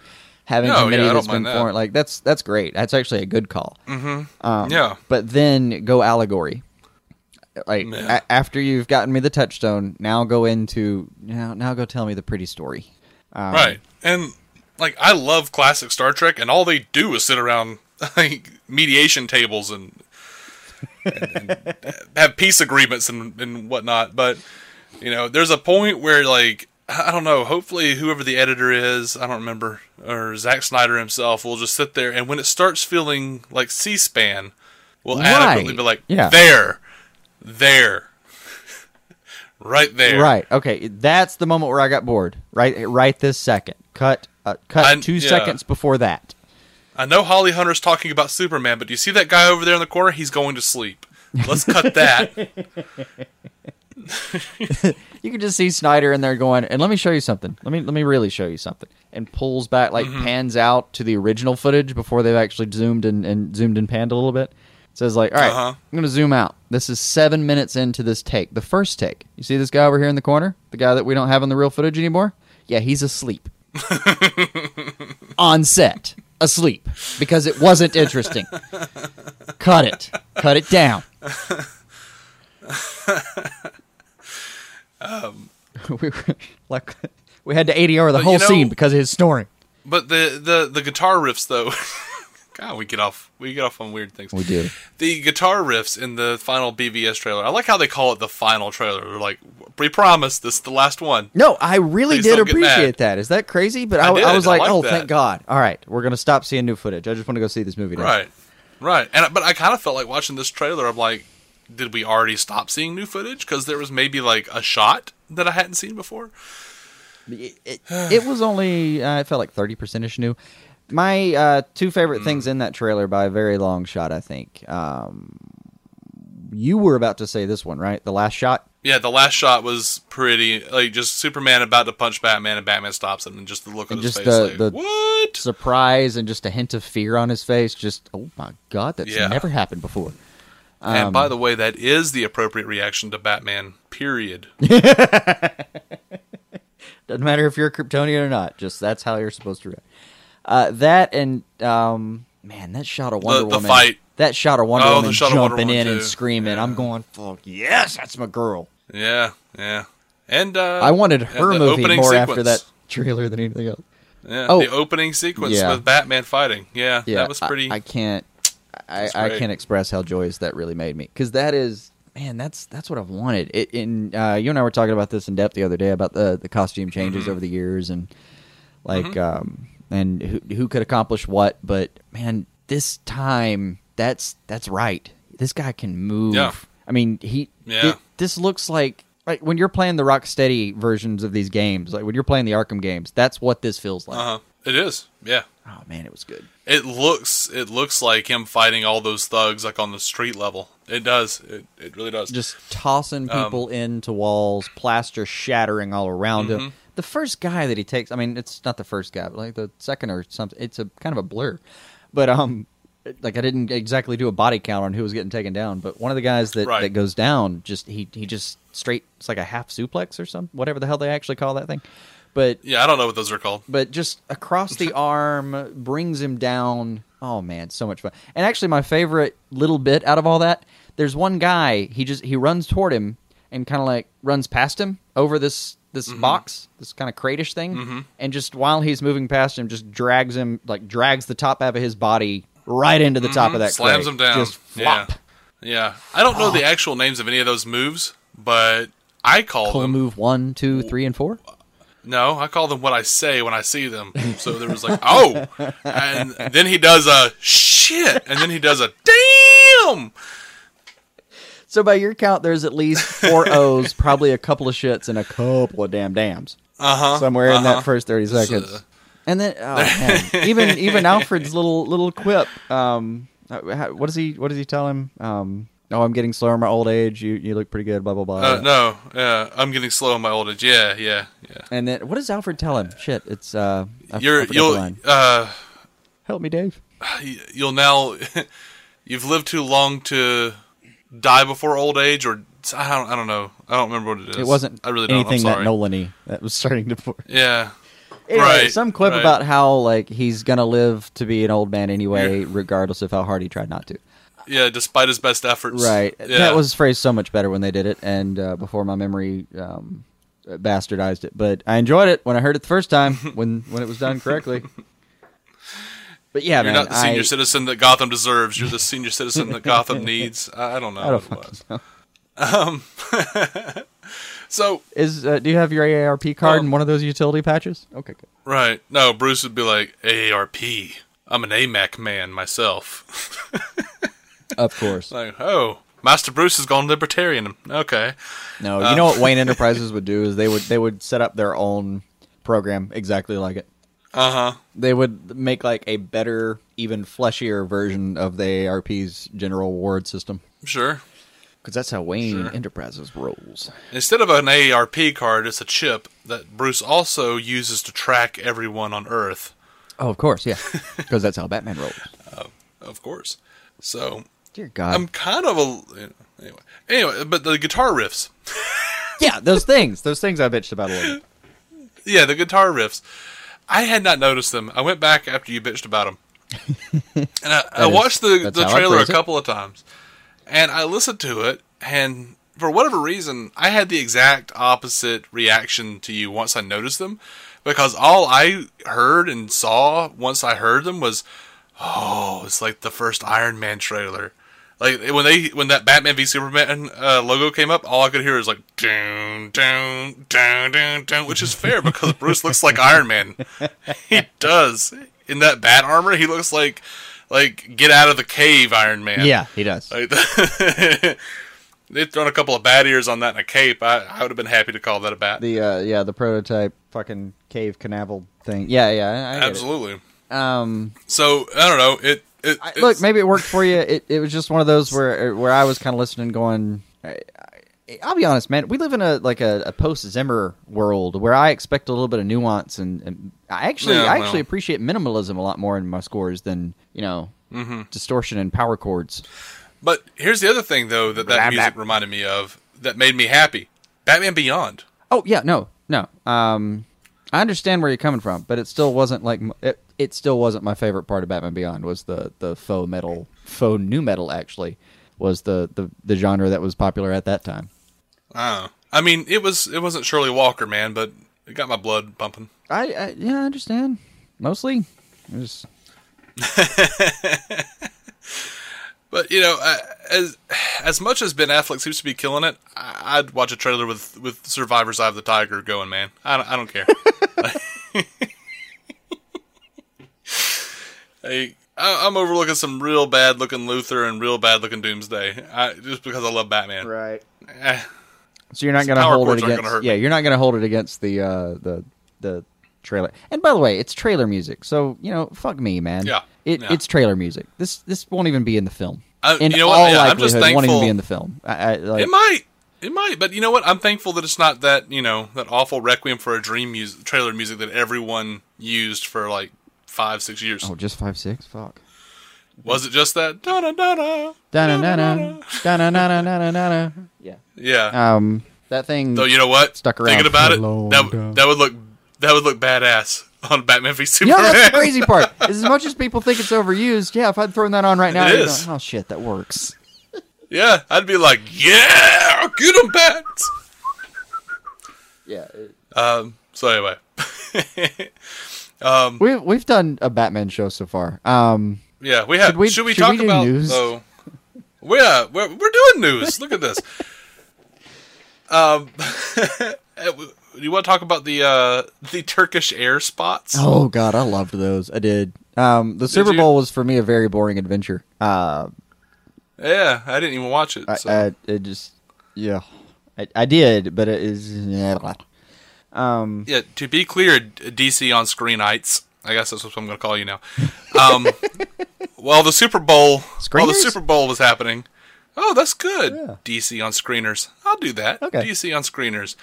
having No, committee yeah, that's been mind that. formed. Like that's that's great. That's actually a good call. Mm-hmm. Um, Yeah. but then go allegory. Like a- after you've gotten me the touchstone, now go into now now go tell me the pretty story. Um, Right. And like I love classic Star Trek and all they do is sit around like mediation tables and, and, and have peace agreements and, and whatnot. But you know, there's a point where like I don't know, hopefully whoever the editor is, I don't remember, or Zack Snyder himself will just sit there and when it starts feeling like C SPAN will adequately be like Yeah. there. There. right there. Right. Okay. That's the moment where I got bored. Right. Right this second. Cut. Uh, cut I- two yeah. seconds before that. I know Holly Hunter's talking about Superman, but do you see that guy over there in the corner? He's going to sleep. Let's cut that. You can just see Snyder in there going, and let me show you something. Let me let me really show you something. And pulls back, like Mm-hmm. pans out to the original footage before they've actually zoomed and, and zoomed and panned a little bit. Says like, all right, Uh-huh. I'm gonna zoom out. This is seven minutes into this take, the first take. You see this guy over here in the corner, the guy that we don't have in the real footage anymore? Yeah, he's asleep. on set, asleep, because it wasn't interesting. Cut it. Cut it down. Um, we, were, like, we had to ADR the whole you know- scene because of his snoring. But the the the guitar riffs though. God, we get off we get off on weird things. We do. The guitar riffs in the final BVS trailer. I like how they call it the final trailer. They're like, we promise this is the last one. No, I really Please did don't get mad. appreciate that. Is that crazy? But I, I. I was I like, like oh, that. thank God. All right, we're going to stop seeing new footage. I just want to go see this movie now. Right, right. And but I kind of felt like watching this trailer. I'm like, did we already stop seeing new footage? Because there was maybe like a shot that I hadn't seen before. It, it, it was only, uh, it felt like 30% ish new. My uh, two favorite things Hmm. in that trailer by a very long shot, I think. Um, you were about to say this one, right? The last shot? Yeah, the last shot was pretty like just Superman about to punch Batman and Batman stops him and just the look on And his just face the- like the- what? Surprise and just a hint of fear on his face. Just, oh my God, that's Yeah. never happened before. And Um, by the way, that is the appropriate reaction to Batman. Period. Doesn't matter if you're a Kryptonian or not. Just that's how you're supposed to react. Uh, that and um, man, that shot of Wonder the Woman. fight. That shot of Wonder Oh, Woman of Wonder jumping Woman, in and too. screaming. I'm going, fuck yes, that's my girl. Yeah, yeah. And uh, I wanted her movie more sequence. after that trailer than anything else. Yeah, Oh. the opening sequence Yeah. with Batman fighting. Yeah, Yeah, that was pretty. I, I can't. I, I can't express how joyous that really made me because that is man. That's that's what I've wanted. It, in uh, you and I were talking about this in depth the other day about the the costume changes Mm-hmm. over the years and like um and who who could accomplish what. But man, this time that's that's right. This guy can move. Yeah. I mean he. Yeah. it- this looks like. Like when you're playing the Rocksteady versions of these games, like when you're playing the Arkham games, that's what this feels like. uh huh. It is. Yeah. Oh man, it was good. It looks. It looks like him fighting all those thugs like on the street level. It does. It, it really does. just tossing Um, people into walls, plaster shattering all around Mm-hmm. him. The first guy that he takes, I mean, it's not the first guy, but like the second or something. It's a kind of a blur, but um, like I didn't exactly do a body count on who was getting taken down, but one of the guys that Right. that goes down, just he he just straight, it's like a half suplex or something, whatever the hell they actually call that thing, but yeah, I don't know what those are called. but just across the arm brings him down. Oh man, so much fun. And actually my favorite little bit out of all that, there's one guy, he just he runs toward him and kind of like runs past him over this this Mm-hmm. box, this kind of cratish thing, and just while he's moving past him just drags him like drags the top half of his body right into the top of that Mm-hmm. Slams crate. him down. Just flop. Yeah. Yeah. I don't know the actual names of any of those moves, but I call them. move one, two, three, and four. No, I call them what I say when I see them. So there was like, oh, and then he does a shit, and then he does a damn. So by your count, there's at least four O's, probably a couple of shits, and a couple of damn dams. Uh huh. somewhere in that first 30 seconds. uh, and then oh, man. even even Alfred's little little quip um uh, what does he what does he tell him um oh I'm getting slower in my old age you you look pretty good blah blah blah Uh, no, yeah, I'm getting slow in my old age. Yeah, yeah, yeah. and then what does Alfred tell him shit it's uh I, You're you'll uh help me Dave you'll now you've lived too long to die before old age, or I don't I don't know. I don't remember what it is. it wasn't I really don't. anything that. Nolan-y that was starting to Pour. Yeah. Anyway, Right, some clip right. about how like he's gonna live to be an old man anyway regardless of how hard he tried not to Yeah, despite his best efforts. Right. Yeah. That was phrased so much better when they did it, and uh, before my memory um, bastardized it. But I enjoyed it when I heard it the first time when when it was done correctly. But yeah, You're man, not the senior I, citizen that Gotham deserves. You're the senior citizen that Gotham needs. I don't know. I don't what it fucking was. know. So Is uh, do you have your AARP card Oh. in one of those utility patches? Okay, good. right, no, Bruce would be like AARP. I'm an AMAC man myself. Of course. like, oh, Master Bruce has gone libertarian. Okay. No, Uh, you know what Wayne Enterprises would do is they would they would set up their own program exactly like it. Uh huh. They would make like a better, even fleshier version of the ARP's general award system. Sure. Because that's how Wayne Sure. Enterprises rolls. Instead of an ARP card, it's a chip that Bruce also uses to track everyone on Earth. Oh, of course, yeah. Because that's how Batman rolls. Of course. So Dear God. I'm kind of a anyway. Anyway, but the guitar riffs. yeah, those things. Those things I bitched about a little bit. Yeah, the guitar riffs. I had not noticed them. I went back after you bitched about them, and I, I is- watched the the trailer a couple of times, and I listened to it, and for whatever reason, I had the exact opposite reaction to you once I noticed them, because all I heard and saw once I heard them was, oh, it's like the first Iron Man trailer. Like when they when that Batman v Superman uh, logo came up, all I could hear was like down down down down down, which is fair because Bruce looks like Iron Man. He does in that bat armor. He looks like like get out of the cave Iron Man. Yeah, he does. Like, they'd thrown a couple of bat ears on that and a cape. I, I would have been happy to call that a bat. The uh, yeah, the prototype fucking cave canavel thing. Yeah, yeah, I, I Absolutely. it. Um, So I don't know. It, it I, look, maybe it worked for you. It it was just one of those where where I was kind of listening, going. I, I, I'll be honest, man. We live in a like a, a post Zimmer world where I expect a little bit of nuance, and, and I actually Yeah, I well. actually appreciate minimalism a lot more in my scores than you know Mm-hmm. distortion and power chords. But here's the other thing, though, that that Blah, music blah. reminded me of that made me happy. Batman Beyond. Oh yeah, no, no. Um, I understand where you're coming from, but it still wasn't like it. It still wasn't my favorite part of Batman Beyond. Was the the faux metal, faux new metal actually was the the the genre that was popular at that time. Oh, I mean, it was it wasn't Shirley Walker, man, but it got my blood pumping. I, I yeah, I understand. Mostly, it was But you know, as as much as Ben Affleck seems to be killing it, I'd watch a trailer with with Survivor's Eye of the Tiger going, man. I don't, I don't care. hey, I, I'm overlooking some real bad looking Luthor and real bad looking Doomsday, I, just because I love Batman. right. Eh, So you're not going to hold it against. yeah, me. you're not going to hold it against the uh, the the trailer. And by the way, it's trailer music, so you know, fuck me, man. Yeah, it, yeah. it's trailer music. This this won't even be in the film. I- in you know what? all Yeah, I'm just likelihood, won't even be in the film. I, I, like, It might. It might, but you know what? I'm thankful that it's not that you know that awful Requiem for a Dream music, trailer music that everyone used for like five, six years. oh, just five six. Fuck. Was it just that? Da da da da. Da-na-na-na, da-na-na-na-na-na-na. Yeah. Yeah. Um, that thing. Though you know what? stuck around Thinking about for it, that time. that would look that would look badass on Batman v Superman. know, that's the crazy part. Is as much as people think it's overused, yeah, if I'd thrown that on right now, It I'd is. go, oh shit, that works. yeah, I'd be like, yeah, get them bats. Yeah. It, Um. So anyway, we we've done a Batman show so far. Um, yeah, we have. Should we- should we should talk we about? news? Oh, yeah, we're we're doing news. Look at this. Um, you want to talk about the uh the Turkish air spots? oh god, I loved those. I did. Um, the Super you? Bowl was for me a very boring adventure. Uh, Yeah, I didn't even watch it. I, So. I it just yeah, I, I did, but it is yeah. Um, Yeah, to be clear, DC on screenites. I guess that's what I'm going to call you now. Um, while the Super Bowl, while the Super Bowl was happening, oh, that's good. Yeah. DC on screeners. I'll do that. Okay. DC on screeners.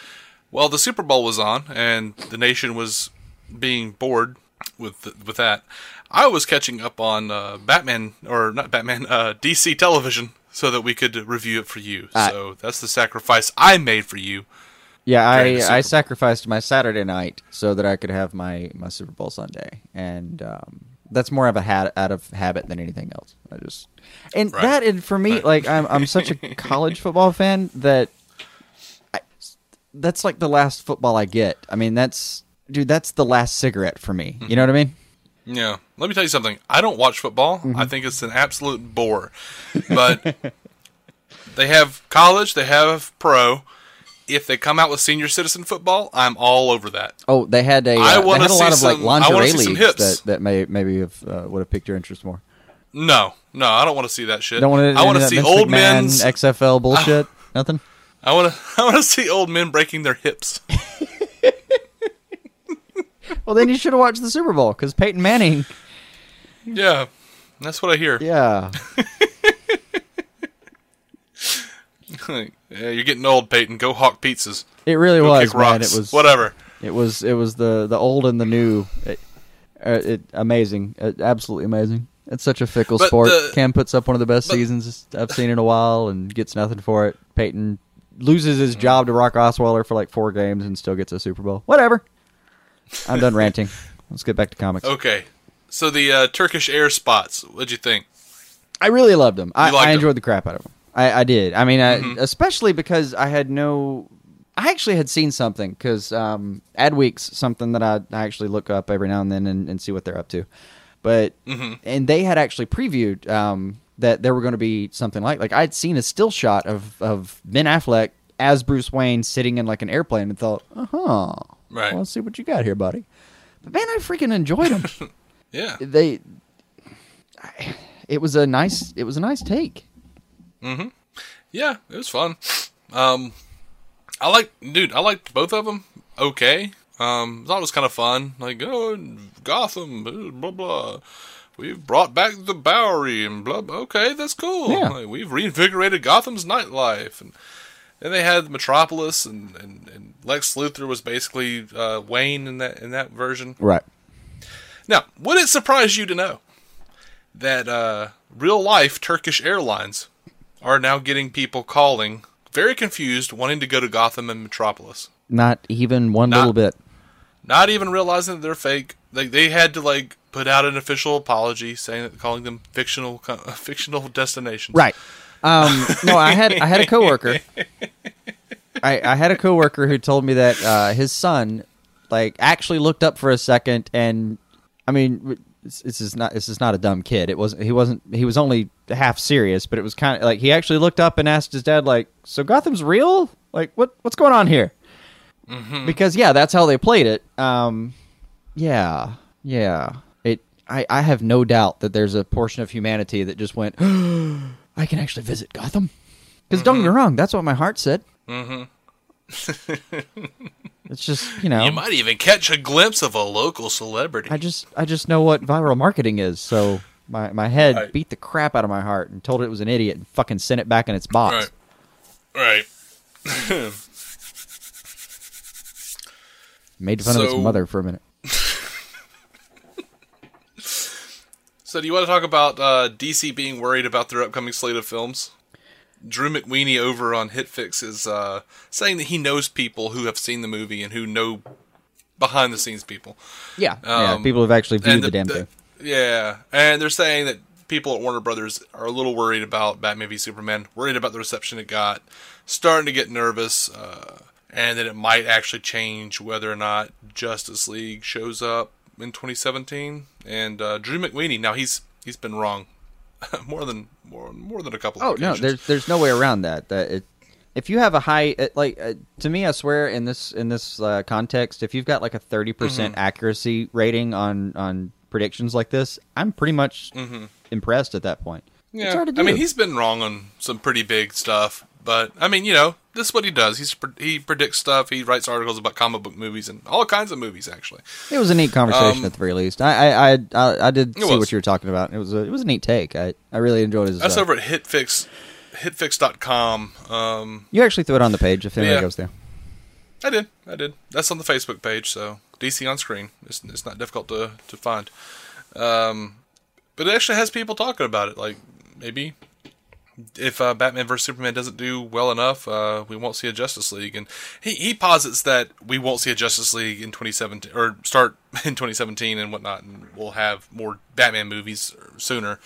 Well, the Super Bowl was on, and the nation was being bored with th- with that. I was catching up on uh, Batman or not Batman, uh, DC television, so that we could review it for you. So that's the sacrifice I made for you. Yeah, I I sacrificed my Saturday night so that I could have my my Super Bowl Sunday, and um, that's more of a hat out of habit than anything else. I just and Right. that and for me, Right. like I'm I'm such a college football fan that I, that's like the last football I get. I mean, that's dude, that's the last cigarette for me. You know what I mean? Yeah. Let me tell you something. I don't watch football. Mm-hmm. I think it's an absolute bore. But they have college, they have pro. If they come out with senior citizen football, I'm all over that. Oh, they had a I uh, they wanna had a lot see of like some- I lingerie see some leagues hips. that that may maybe have uh, would have piqued your interest more. No, no, I don't want to see that shit. Don't want to. I want to see old men's. XFL bullshit. Nothing. I want to. I want to see old men breaking their hips. Well, then you should have watched the Super Bowl because Peyton Manning. Yeah, that's what I hear. Yeah, yeah, you're getting old, Peyton. Go hawk pizzas. it really Go was, man. It was whatever. It was it was the the old and the new. It, uh, it amazing, uh, absolutely amazing. It's such a fickle But sport. the- Cam puts up one of the best but- seasons I've seen in a while and gets nothing for it. Peyton loses his job to Brock Osweiler for like four games and still gets a Super Bowl. Whatever. I'm done ranting. Let's get back to comics. Okay, so the uh, Turkish air spots. What'd you think? I really loved them. I, liked I enjoyed them. the crap out of them. I, I did. I mean, I, Mm-hmm. especially because I had no. I actually had seen something because um, Adweek's something that I, I actually look up every now and then and, and see what they're up to. But Mm-hmm. and they had actually previewed um, that there were going to be something like like I'd seen a still shot of of Ben Affleck as Bruce Wayne sitting in like an airplane and thought, uh huh, Right. Well, let's see what you got here, buddy. But man, I freaking enjoyed them. Yeah, they I- it was a nice it was a nice take yeah, it was fun. Um, I like, dude, I liked both of them. Okay, um, thought it was kind of fun. Like, oh, Gotham, blah blah. We've brought back the Bowery and blah. blah. Okay, that's cool. Yeah. Like, we've reinvigorated Gotham's nightlife, and then they had Metropolis, and, and, and Lex Luthor was basically uh, Wayne in that in that version. right Now, would it surprise you to know that uh, real life Turkish Airlines are now getting people calling, very confused, wanting to go to Gotham and Metropolis, not even one Not- little bit. not even realizing that they're fake. Like they had to like put out an official apology saying that calling them fictional fictional destinations. right. Um no i had i had a coworker. I i had a coworker who told me that uh his son like actually looked up for a second and i mean this, this is not this is not a dumb kid. It wasn't he wasn't he was only half serious but it was kind of like he actually looked up and asked his dad like so gotham's real? Like what what's going on here? Because yeah that's how they played it. Um yeah yeah. It i i have no doubt that there's a portion of humanity that just went i can actually visit gotham. Because don't get me wrong that's what my heart said. Mm-hmm. It's just you know. You might even catch a glimpse of a local celebrity. i just i just know what viral marketing is so my my head Right. beat the crap out of my heart and told it it was an idiot and fucking sent it back in its box right. Right. made fun of its mother for a minute So, do you want to talk about uh, DC being worried about their upcoming slate of films? Drew McWeeny over on HitFix is uh, saying that he knows people who have seen the movie and who know behind the scenes people. yeah yeah Um, people have actually viewed And the, damn thing Yeah, and they're saying that people at Warner Brothers are a little worried about Batman v Superman, worried about the reception it got, starting to get nervous, uh, and that it might actually change whether or not Justice League shows up in 2017. And uh, Drew McWeeny, now he's he's been wrong more than more more than a couple. Of. Oh no, there's there's no way around that. That it, if you have a high it, like uh, to me, I swear in this in this uh, context, if you've got like a thirty percent Mm-hmm. accuracy rating on on predictions like this, I'm pretty much impressed at that point. It's Mm-hmm. Yeah, hard to I mean he's been wrong on some pretty big stuff, but I mean you know this is what he does. He's he predicts stuff. He writes articles about comic book movies and all kinds of movies actually. It was a neat conversation Um, at the very least. I I I, I, I did see was. what you were talking about. It was a it was a neat take. I I really enjoyed his. That's uh, over at hitfix hitfix.com. Um, you actually threw it on the page if anybody Yeah. goes there. I did, I did. That's on the Facebook page, so DC on screen. It's it's not difficult to to find. Um, but it actually has people talking about it. Like maybe if uh, Batman vs Superman doesn't do well enough, uh, we won't see a Justice League. And he he posits that we won't see a Justice League in 2017 or start in 2017 and whatnot, and we'll have more Batman movies sooner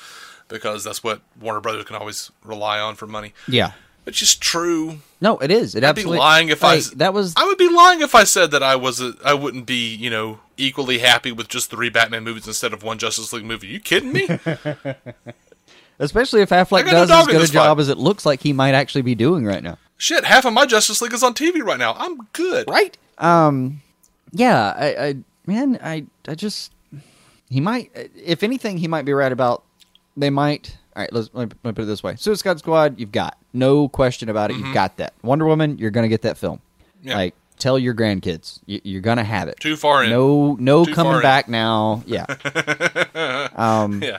because that's what Warner Brothers can always rely on for money. Yeah. Which is true. No, it is. It I'd be lying if I like, s- that was I would be lying if I said that I was a, I wouldn't be, you know, equally happy with just three Batman movies instead of one Justice League movie. you kidding me? especially if Affleck got no does as good a job fight. as it looks like he might actually be doing right now. Shit, half of my Justice League is on TV right now. I'm good. right? Um, yeah, I, I, man, I, I just, he might, if anything, he might be right about. They might. All right, let's let me put it this way: Suicide Squad, you've got no question about it. You've got that. Wonder Woman, you're gonna get that film. Mm-hmm. Yeah. Like, tell your grandkids, you, you're gonna have it. Too far in. No, no Too coming in. back now. Yeah. um, Yeah.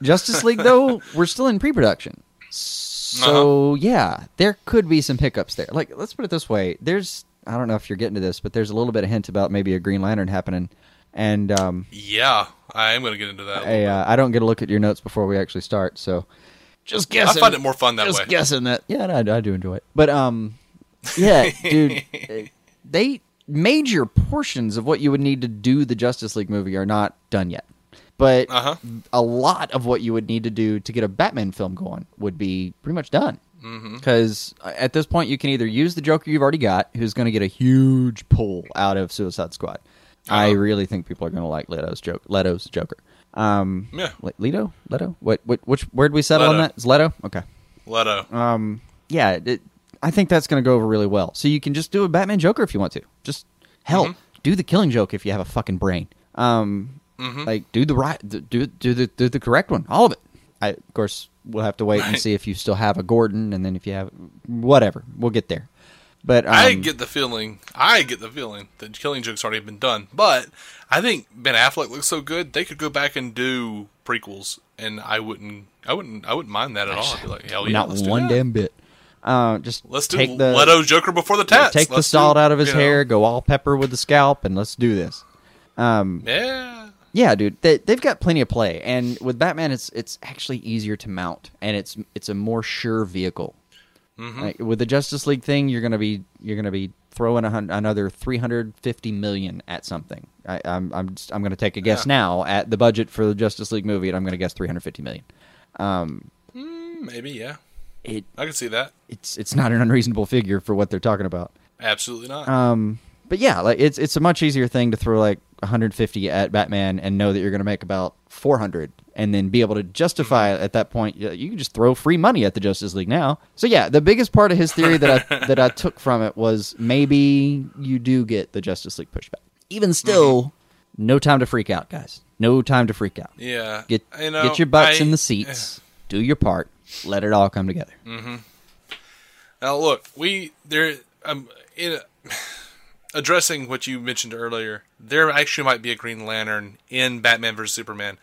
Justice League, though, we're still in pre-production. So Uh-huh. yeah, there could be some hiccups there. Like, let's put it this way: there's, I don't know if you're getting to this, but there's a little bit of hint about maybe a Green Lantern happening, and um, Yeah, I am going to get into that. I, uh, I don't get to look at your notes before we actually start, so just guessing. I find it more fun that just way. guessing that. Yeah, I, I do enjoy it, but um, yeah, dude, they major portions of what you would need to do the Justice League movie are not done yet. But Uh-huh. a lot of what you would need to do to get a Batman film going would be pretty much done. Because at this point, you can either use the Joker you've already got, who's going to get a huge pull out of Suicide Squad. I Uh-huh. really think people are going to like Leto's joke. Leto's Joker. Um, Yeah. Leto, Leto. What? What? Which? Where did we settle on Leto. that? Is Leto? Okay. Leto. Um, yeah, it, I think that's going to go over really well. So you can just do a Batman Joker if you want to. Just hell, Mm-hmm. do the Killing Joke if you have a fucking brain. Um, Mm-hmm. like do the right, do do the do the correct one, all of it. I, of course, we'll have to wait and see if you still have a Gordon, and then if you have whatever, we'll get there. But um, I get the feeling. I get the feeling that Killing Joke's already been done. But I think Ben Affleck looks so good, they could go back and do prequels, and I wouldn't. I wouldn't. I wouldn't mind that at all. I'd be like, hell yeah, not let's do one that. damn bit. Uh, just Let's do take the Leto Joker before the tats. take the Let's salt do, out of his you know, hair, go all pepper with the scalp, and let's do this. Um, Yeah. Yeah, dude, they, they've got plenty of play, and with Batman, it's it's actually easier to mount, and it's it's a more sure vehicle. Like, with the Justice League thing, you're gonna be you're gonna be throwing another three hundred fifty million at something. I, I'm I'm just, I'm gonna take a guess Yeah. now at the budget for the Justice League movie, and I'm gonna guess three hundred fifty million. Um, Mm, Maybe. Yeah. it I can see that. it's it's not an unreasonable figure for what they're talking about. Absolutely not. Um, but yeah, like it's it's a much easier thing to throw like 150 at Batman and know that you're going to make about 400, and then be able to justify at that point. You can just throw free money at the Justice League now. So yeah, the biggest part of his theory that I that I took from it was maybe you do get the Justice League pushback. Even still, no time to freak out, guys. No time to freak out. yeah. Get you know, get your butts I- in the seats. Do your part. Let it all come together. Now look, we there. Um, in addressing what you mentioned earlier, there actually might be a Green Lantern in Batman vs Superman.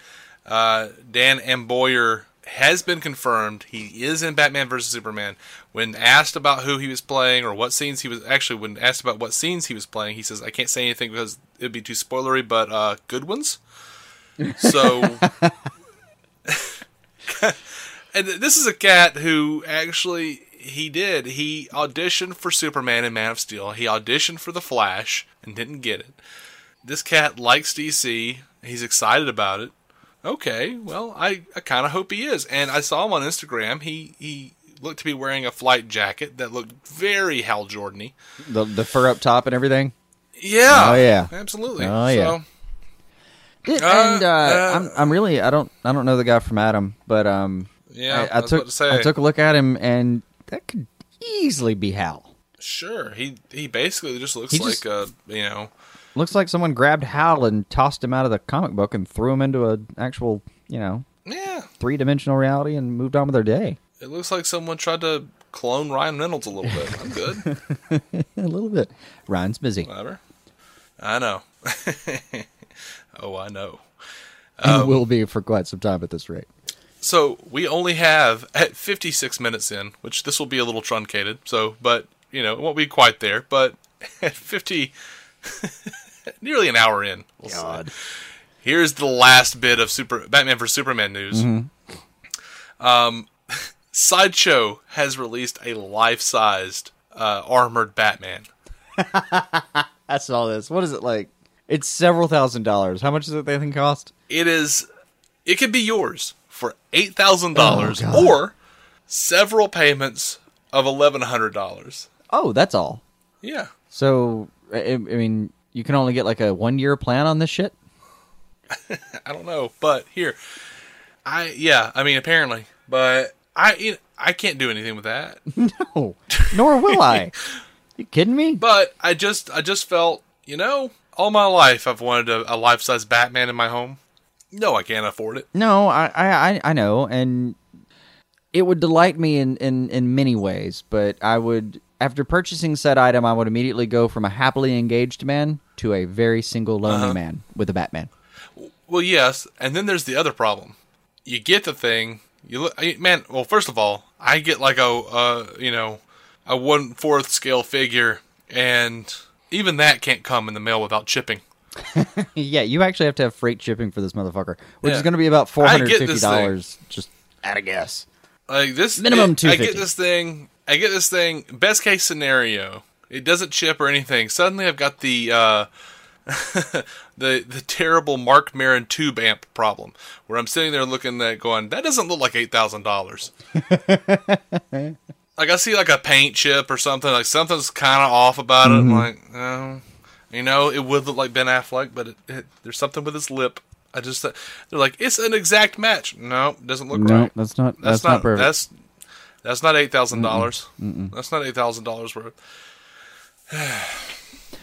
Uh, Dan Amboyer has been confirmed. He is in Batman vs Superman. When asked about who he was playing or what scenes he was actually, when asked about what scenes he was playing, he says, "I can't say anything because it'd be too spoilery, but uh, good ones." So. and this is a cat who actually he did. He auditioned for Superman and Man of Steel. He auditioned for The Flash and didn't get it. This cat likes DC. He's excited about it. Okay, well, I, I kind of hope he is. And I saw him on Instagram. He he looked to be wearing a flight jacket that looked very Hal Jordan-y. The the fur up top and everything. Yeah. Oh, yeah. Absolutely. Oh, yeah. So, It, Uh, and uh, uh, I'm I'm really I don't I don't know the guy from Adam, but um Yeah, I, I was took to. I took a look at him and that could easily be Hal. sure. He he basically just looks He like just- a, you know, Looks like someone grabbed Hal and tossed him out of the comic book and threw him into an actual you know yeah, three dimensional reality and moved on with their day. It looks like someone tried to clone Ryan Reynolds a little bit. I'm good. a little bit. Ryan's busy. Whatever. I know. oh, I know. and um, will be for quite some time at this rate. So we only have at 56 minutes in, which this will be a little truncated. So, but you know, it won't be quite there. But at 50, nearly an hour in, we'll say. Here's the last bit of Super Batman for Superman news. Um, Sideshow has released a life-sized uh, armored Batman. I saw this. What is it like? It's several thousand dollars. How much does it they think cost? It is. It could be yours for eight thousand Oh, dollars, or several payments of eleven hundred dollars. Oh, that's all. Yeah, So I, I mean, you can only get like a one year plan on this shit. I don't know, but here, I yeah, I mean apparently, but I I can't do anything with that. No, nor will I. you kidding me? But I just I just felt you know all my life I've wanted a, a life size Batman in my home. No, I can't afford it. No, I, I, I- I know, and it would delight me in, in, in many ways. But I would, after purchasing said item, I would immediately go from a happily engaged man to a very single lonely Uh-huh. man with a Batman. Well, yes, and then there's the other problem. You get the thing, you look, man. Well, first of all, I get like a, uh, you know, a one fourth scale figure, and even that can't come in the mail without chipping. yeah, you actually have to have freight shipping for this motherfucker, which Yeah. is going to be about four hundred fifty dollars. Just at a guess. Like this Minimum it- I get this thing. I get this thing. Best case scenario, It doesn't chip or anything. Suddenly, I've got the uh, the the terrible Marc Maron tube amp problem, where I'm sitting there looking at, going, that doesn't look like eight thousand dollars. like I see like a paint chip or something, like something's kind of off about it. I'm like, oh, you know, it would look like Ben Affleck, but it, it, there's something with his lip. I just they're like it's an exact match. No, it doesn't look No, right. that's not. That's, That's, not, not, perfect. that's that's not eight thousand dollars. That's not eight thousand dollars worth.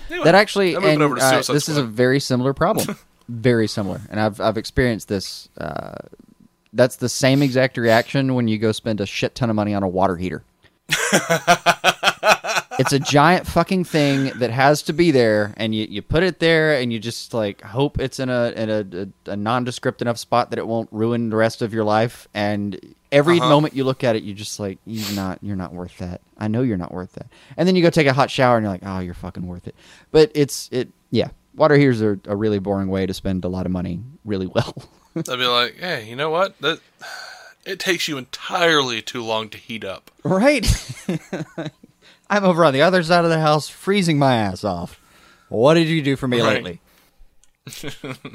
Anyway, that actually, and, uh, this is a very similar problem. very similar, and I've I've experienced this. Uh, that's the same exact reaction when you go spend a shit ton of money on a water heater. it's a giant fucking thing that has to be there, and you, you put it there, and you just like hope it's in a in a, a, a nondescript enough spot that it won't ruin the rest of your life. And every Uh-huh. moment you look at it, you just like you're not you're not worth that. I know you're not worth that. And then you go take a hot shower, and you're like, oh, you're fucking worth it. But it's it yeah. Water heaters are a really boring way to spend a lot of money really well. I'd be like, hey, you know what? That it takes you entirely too long to heat up. Right. I'm over on the other side of the house freezing my ass off. What did you do for me Right. lately?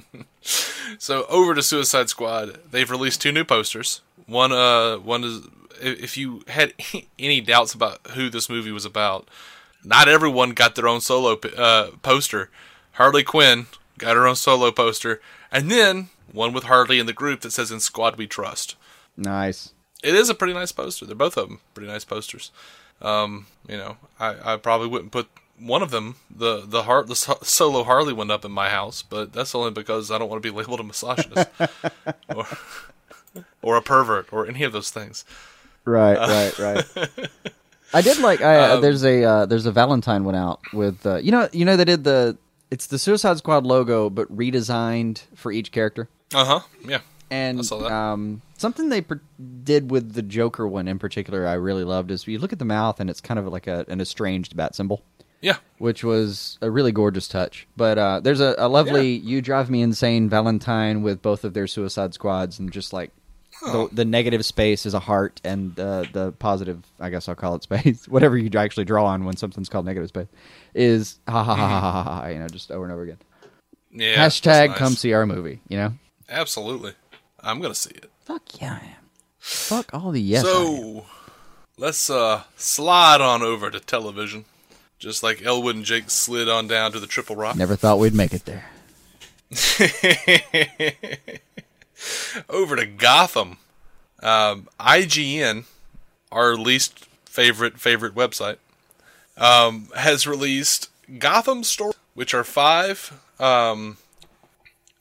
So over to Suicide Squad, they've released two new posters. One, uh, one is if you had any doubts about who this movie was about, not everyone got their own solo uh, poster. Harley Quinn got her own solo poster, and then one with Harley in the group that says "In Squad We Trust." Nice. It is a pretty nice poster. They're both of them pretty nice posters. Um, you know, I, I probably wouldn't put one of them, the the heart the solo Harley one, up in my house, but that's only because I don't want to be labeled a misogynist or or a pervert or any of those things. Right, right, right. I did like. I, uh, there's a uh, there's a Valentine one out with uh, you know you know they did the it's the Suicide Squad logo but redesigned for each character. Uh huh. Yeah. And I saw that. Um, something they per- did with the Joker one in particular, I really loved is you look at the mouth and it's kind of like a, an estranged bat symbol. Yeah. which was a really gorgeous touch. But uh, there's a, a lovely "You Drive Me Insane" Valentine with both of their Suicide Squads, and just like Oh. the, the negative space is a heart, and uh, the positive, I guess I'll call it space, whatever you actually draw on when something's called negative space, is ha ha ha ha ha ha, ha you know, just over and over again. Yeah. Hashtag nice. come see our movie, you know. Absolutely. I'm gonna see it. Fuck yeah, I am. Fuck all the yes. So let's uh slide on over to television. Just like Elwood and Jake slid on down to the Triple Rock. Never thought we'd make it there. over to Gotham. Um, IGN, our least favorite favorite website, um, has released Gotham Story, which are five um,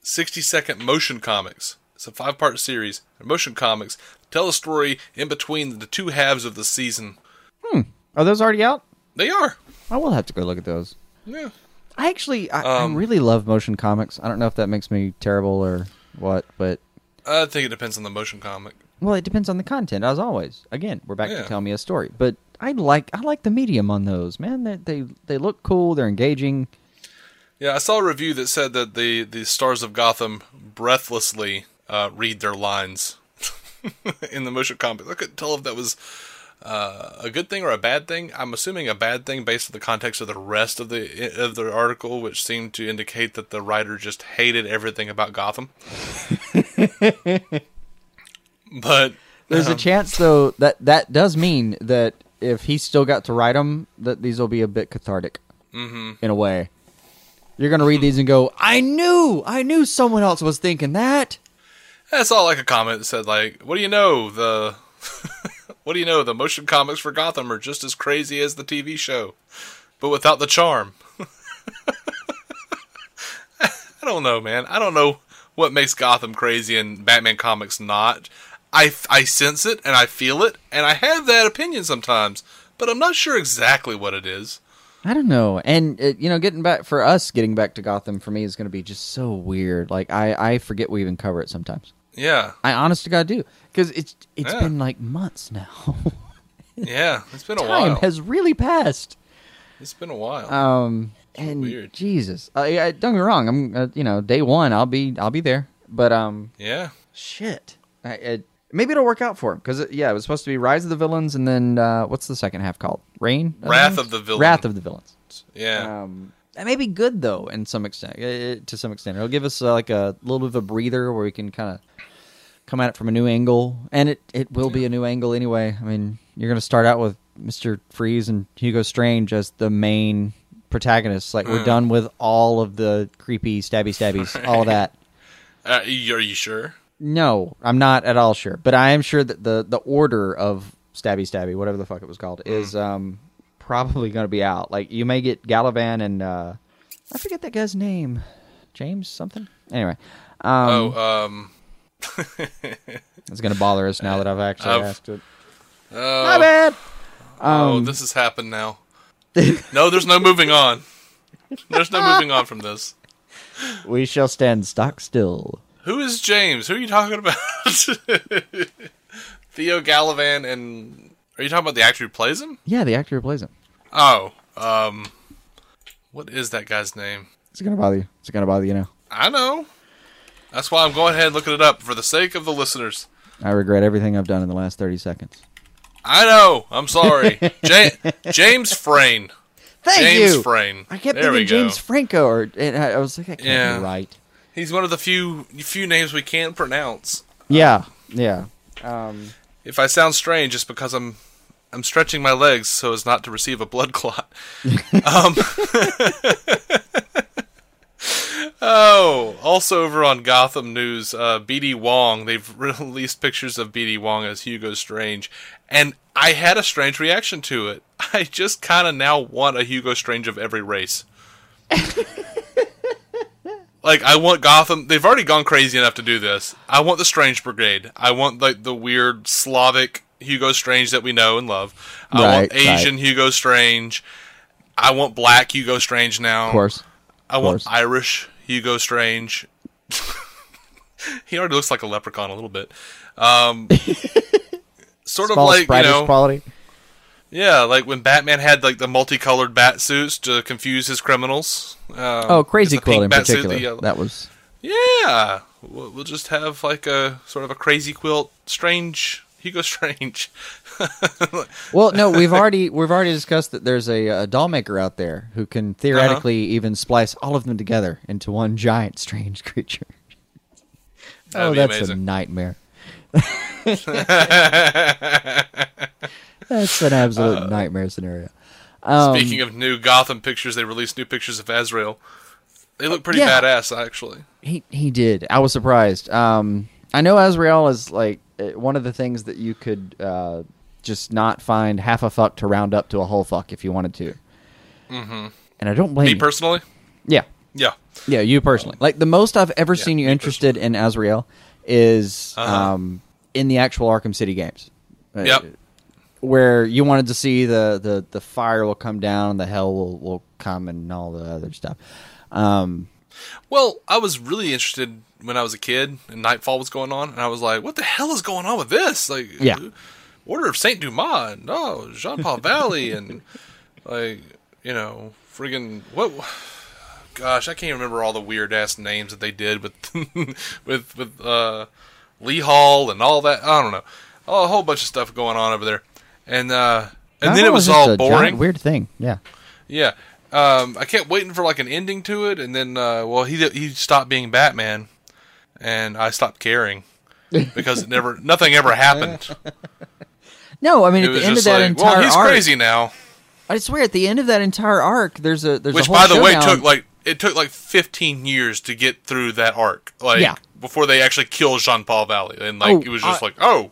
60 second motion comics. It's a five part series. They're motion comics tell a story in between the two halves of the season. Hmm. Are those already out? They are. I will have to go look at those. Yeah. I actually, I, Um, I really love motion comics. I don't know if that makes me terrible or what, but I think it depends on the motion comic. well, it depends on the content. As always, again, we're back Yeah. to tell me a story. But I like, I like the medium on those. Man, they they, they look cool. They're engaging. Yeah, I saw a review that said that the, the stars of Gotham breathlessly uh, read their lines in the motion comic. I couldn't tell if that was uh, a good thing or a bad thing. I'm assuming a bad thing based on the context of the rest of the of the article, which seemed to indicate that the writer just hated everything about Gotham. but There's a chance though that that does mean that if he still got to write them, that these will be a bit cathartic hmm in a way. You're gonna read these and go, "I knew, I knew someone else was thinking that." I saw like a comment that said like, "What do you know? The what do you know? The motion comics for Gotham are just as crazy as the TV show, but without the charm." I don't know, man. I don't know what makes Gotham crazy and Batman comics not. I I sense it and I feel it and I have that opinion sometimes, but I'm not sure exactly what it is. I don't know. And uh, you know, getting back for us, getting back to Gotham for me is going to be just so weird. Like I, I forget we even cover it sometimes. Yeah, I honest to God do because it's it's Yeah. been like months now. yeah. It's been a Time while. has really passed. It's been a while. Um, and weird. Jesus, I, I, don't get me wrong. I'm uh, you know day one, I'll be I'll be there. But um, yeah. shit, I, it, maybe it'll work out for him because yeah, it was supposed to be Rise of the Villains and then uh, what's the second half called? Reign, Wrath of the Villains. Wrath of the Villains. Yeah. Um, that may be good though, in some extent. uh, To some extent, it'll give us uh, like a little bit of a breather where we can kind of come at it from a new angle, and it it will be a new angle anyway. I mean, you're going to start out with Mister Freeze and Hugo Strange as the main protagonists. Like we're Mm. done with all of the creepy stabby stabbies, all of that. Uh, are you sure? No, I'm not at all sure, but I am sure that the the order of stabby stabby, whatever the fuck it was called, is um probably going to be out. Like you may get Galavan and uh I forget that guy's name, James something. Anyway, um, oh, um. it's going to bother us now that I've actually I've- asked it. Oh, My bad. oh, Um, this has happened now. no, there's no moving on. There's no moving on from this. we shall stand stock still. Who is James? Who are you talking about? Theo Galavan and are you talking about the actor who plays him? Yeah, the actor who plays him. Oh, um, what is that guy's name? Is it going to bother you? Is it going to bother you now? I know. That's why I'm going ahead and looking it up for the sake of the listeners. I regret everything I've done in the last 30 seconds. I know. I'm sorry. Ja- James Frayne. Thank James you. Frayne. I kept there thinking. James Franco, or and I I was like, I can't Yeah. be right. He's one of the few few names we can't pronounce. Yeah, yeah. Um, If I sound strange, it's because I'm I'm stretching my legs so as not to receive a blood clot. um, oh, also over on Gotham News, uh, BD Wong. They've released pictures of BD Wong as Hugo Strange, and I had a strange reaction to it. I just kind of now want a Hugo Strange of every race. Like I want Gotham. They've already gone crazy enough to do this. I want the Strange Brigade. I want like the weird Slavic Hugo Strange that we know and love. I want Right, Asian Hugo Strange. I want Black Hugo Strange now. of course. I want course. Irish Hugo Strange. he already looks like a leprechaun a little bit. Um, sort of like you know, quality. yeah, like when Batman had like the multicolored bat suits to confuse his criminals. Um, Oh, Crazy Quilt in bat suit, particular. that was yeah, we'll, we'll just have like a sort of a crazy quilt, strange Hugo Strange. Well. No, we've already we've already discussed that there's a, a doll maker out there who can theoretically Uh-huh. even splice all of them together into one giant strange creature. That'd oh, that's a nightmare. that's an absolute nightmare scenario. Um, Speaking of new Gotham pictures, they released new pictures of Azrael. They look pretty Yeah. badass, actually. He he did. I was surprised. Um, I know Azrael is like uh, one of the things that you could uh, just not find half a fuck to round up to a whole fuck if you wanted to. Mm-hmm. And I don't blame Me you. personally, yeah, yeah. yeah, you personally. Like the most I've ever seen you interested in Azrael is Uh-huh. um, in the actual Arkham City games. Uh, Yep. Where you wanted to see the, the, the fire will come down, the hell will, will come, and all the other stuff. Um, Well, I was really interested when I was a kid and Knightfall was going on, and I was like, "What the hell is going on with this?" Like, Yeah. Order of Saint Dumas, and oh, Jean Paul Valley, and like, you know, friggin' what? Gosh, I can't remember all the weird ass names that they did with with with uh, Lee Hall and all that. I don't know, oh, a whole bunch of stuff going on over there, and uh, and then it was all boring. weird thing. Yeah. Yeah. Um, I kept waiting for like an ending to it, and then uh, well, he he stopped being Batman, and I stopped caring because it never nothing ever happened. No, I mean It at the end of that like, entire well, he's arc, crazy now. I swear at the end of that entire arc, there's a there's Which, a whole by the way, took like it took like 15 years to get through that arc. Like Yeah. before they actually kill Jean Paul Valley, and like Oh, it was just I- like, oh,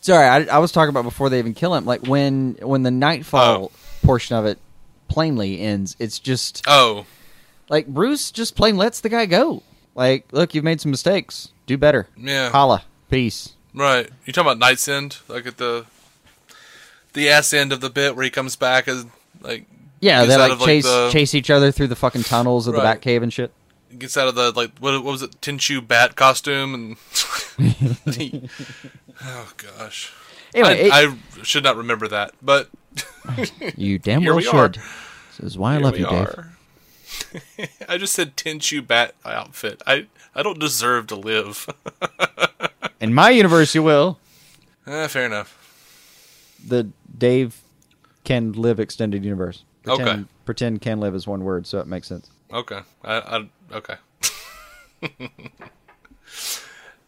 Sorry, I, I was talking about before they even kill him. Like when when the Knightfall Oh. portion of it plainly ends, it's just oh, like Bruce just plain lets the guy go. Like, look, you've made some mistakes. Do better. yeah, Holla. Peace. Right. You talking about KnightsEnd, like at the the ass end of the bit where he comes back as like Yeah, they like of, like, chase the- chase each other through the fucking tunnels of the Right. Batcave and shit. gets out of the like what, what was it Tinshu bat costume and oh gosh Anyway, I, it- I should not remember that but you damn well we are. should. This is why I here love you, Dave. I just said Tinshu bat outfit I I don't deserve to live In my universe, you will. eh, fair enough The Dave can live extended universe. Pretend, Okay. Pretend can live is one word, so it makes sense. Okay. I, I okay.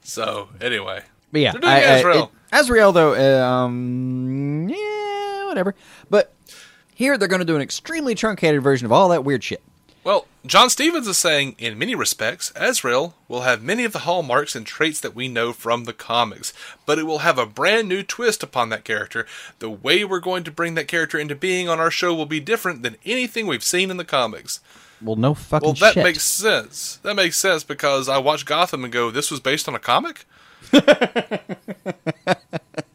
so anyway, But yeah, I- I- it- Azrael though, uh, um, yeah, whatever. But here they're going to do an extremely truncated version of all that weird shit. Well, John Stephens is saying, in many respects, Azrael will have many of the hallmarks and traits that we know from the comics, but it will have a brand new twist upon that character. The way we're going to bring that character into being on our show will be different than anything we've seen in the comics. Well, no fucking Well, that shit. makes sense. That makes sense because I watch Gotham and go, this was based on a comic?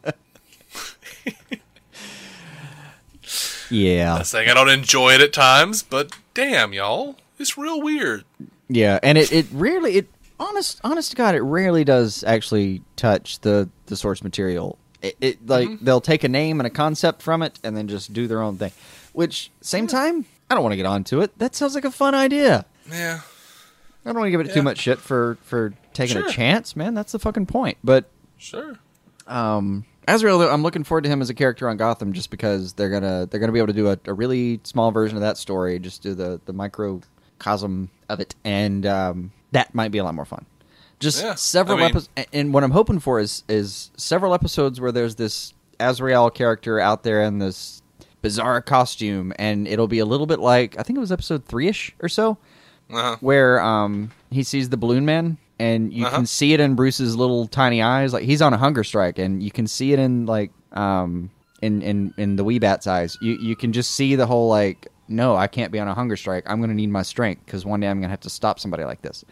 yeah, Not saying I don't enjoy it at times, but damn, y'all. It's real weird. yeah, and it it rarely it honest honest to God, it rarely does actually touch the the source material. It, it like Mm-hmm. they'll take a name and a concept from it and then just do their own thing. Which same time, I don't want to get onto it. That sounds like a fun idea. Yeah. I don't want to give it Yeah. too much shit for for taking Sure. a chance, man. That's the fucking point. But Sure. um, Azrael, though, I'm looking forward to him as a character on Gotham, just because they're gonna they're gonna be able to do a, a really small version of that story, just do the the microcosm of it, and um, that might be a lot more fun. Just Yeah, several I mean- episodes, and what I'm hoping for is is several episodes where there's this Azrael character out there in this bizarre costume, and it'll be a little bit like I think it was episode three ish or so, Uh-huh. where um he sees the balloon man and you Uh-huh. can see it in Bruce's little tiny eyes. Like he's on a hunger strike and you can see it in like um in in in the wee bat's eyes. You you can just see the whole like no I can't be on a hunger strike. I'm going to need my strength cuz one day I'm going to have to stop somebody like this.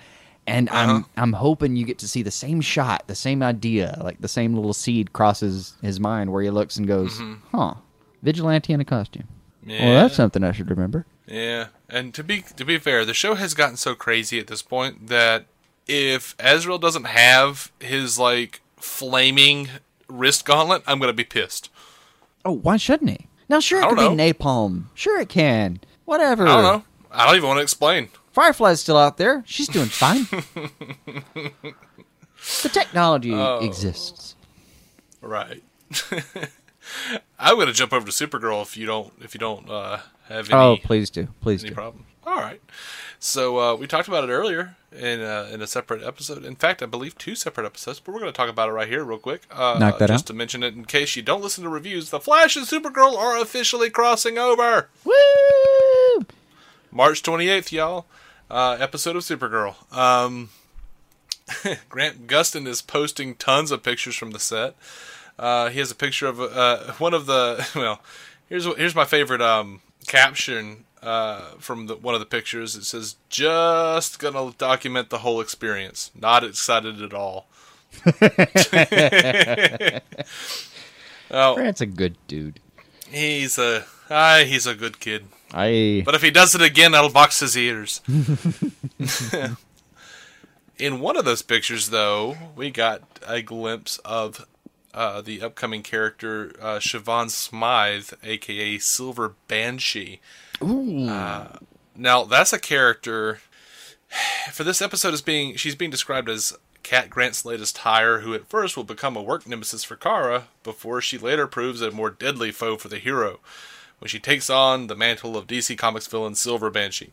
And Uh-huh. I'm I'm hoping you get to see the same shot the same idea like the same little seed crosses his mind where he looks and goes huh vigilante in a costume. Well Mm-hmm. That's something I should remember. Yeah, and to be to be fair, the show has gotten so crazy at this point that if Azrael doesn't have his like flaming wrist gauntlet, I'm gonna be pissed. Oh, why shouldn't he? Now, sure, it could don't be napalm. Sure, it can. Whatever. I don't know. I don't even want to explain. Firefly's still out there. She's doing fine. the technology Oh. exists. Right. I'm gonna jump over to Supergirl if you don't if you don't uh, have any oh, please do. Please any do. problem. All right. So uh, we talked about it earlier in uh, in a separate episode. In fact, I believe two separate episodes, but we're going to talk about it right here, real quick. Uh, Knock that just out. to mention it in case you don't listen to reviews. The Flash and Supergirl are officially crossing over. Woo! March 28th, y'all. Uh, episode of Supergirl. Um, Grant Gustin is posting tons of pictures from the set. Uh, he has a picture of uh, one of the. Well, here's here's my favorite um, caption uh, from the, one of the pictures. It says, "Just gonna document the whole experience. Not excited at all." oh, Grant's a good dude. he's a ah, he's a good kid. I. But if he does it again, I'll box his ears. In one of those pictures, though, we got a glimpse of uh, the upcoming character uh, Siobhan Smythe, aka Silver Banshee. Ooh. Uh, Now, that's a character. For this episode, is being she's being described as Cat Grant's latest hire, who at first will become a work nemesis for Kara, before she later proves a more deadly foe for the hero, when she takes on the mantle of DC Comics villain Silver Banshee.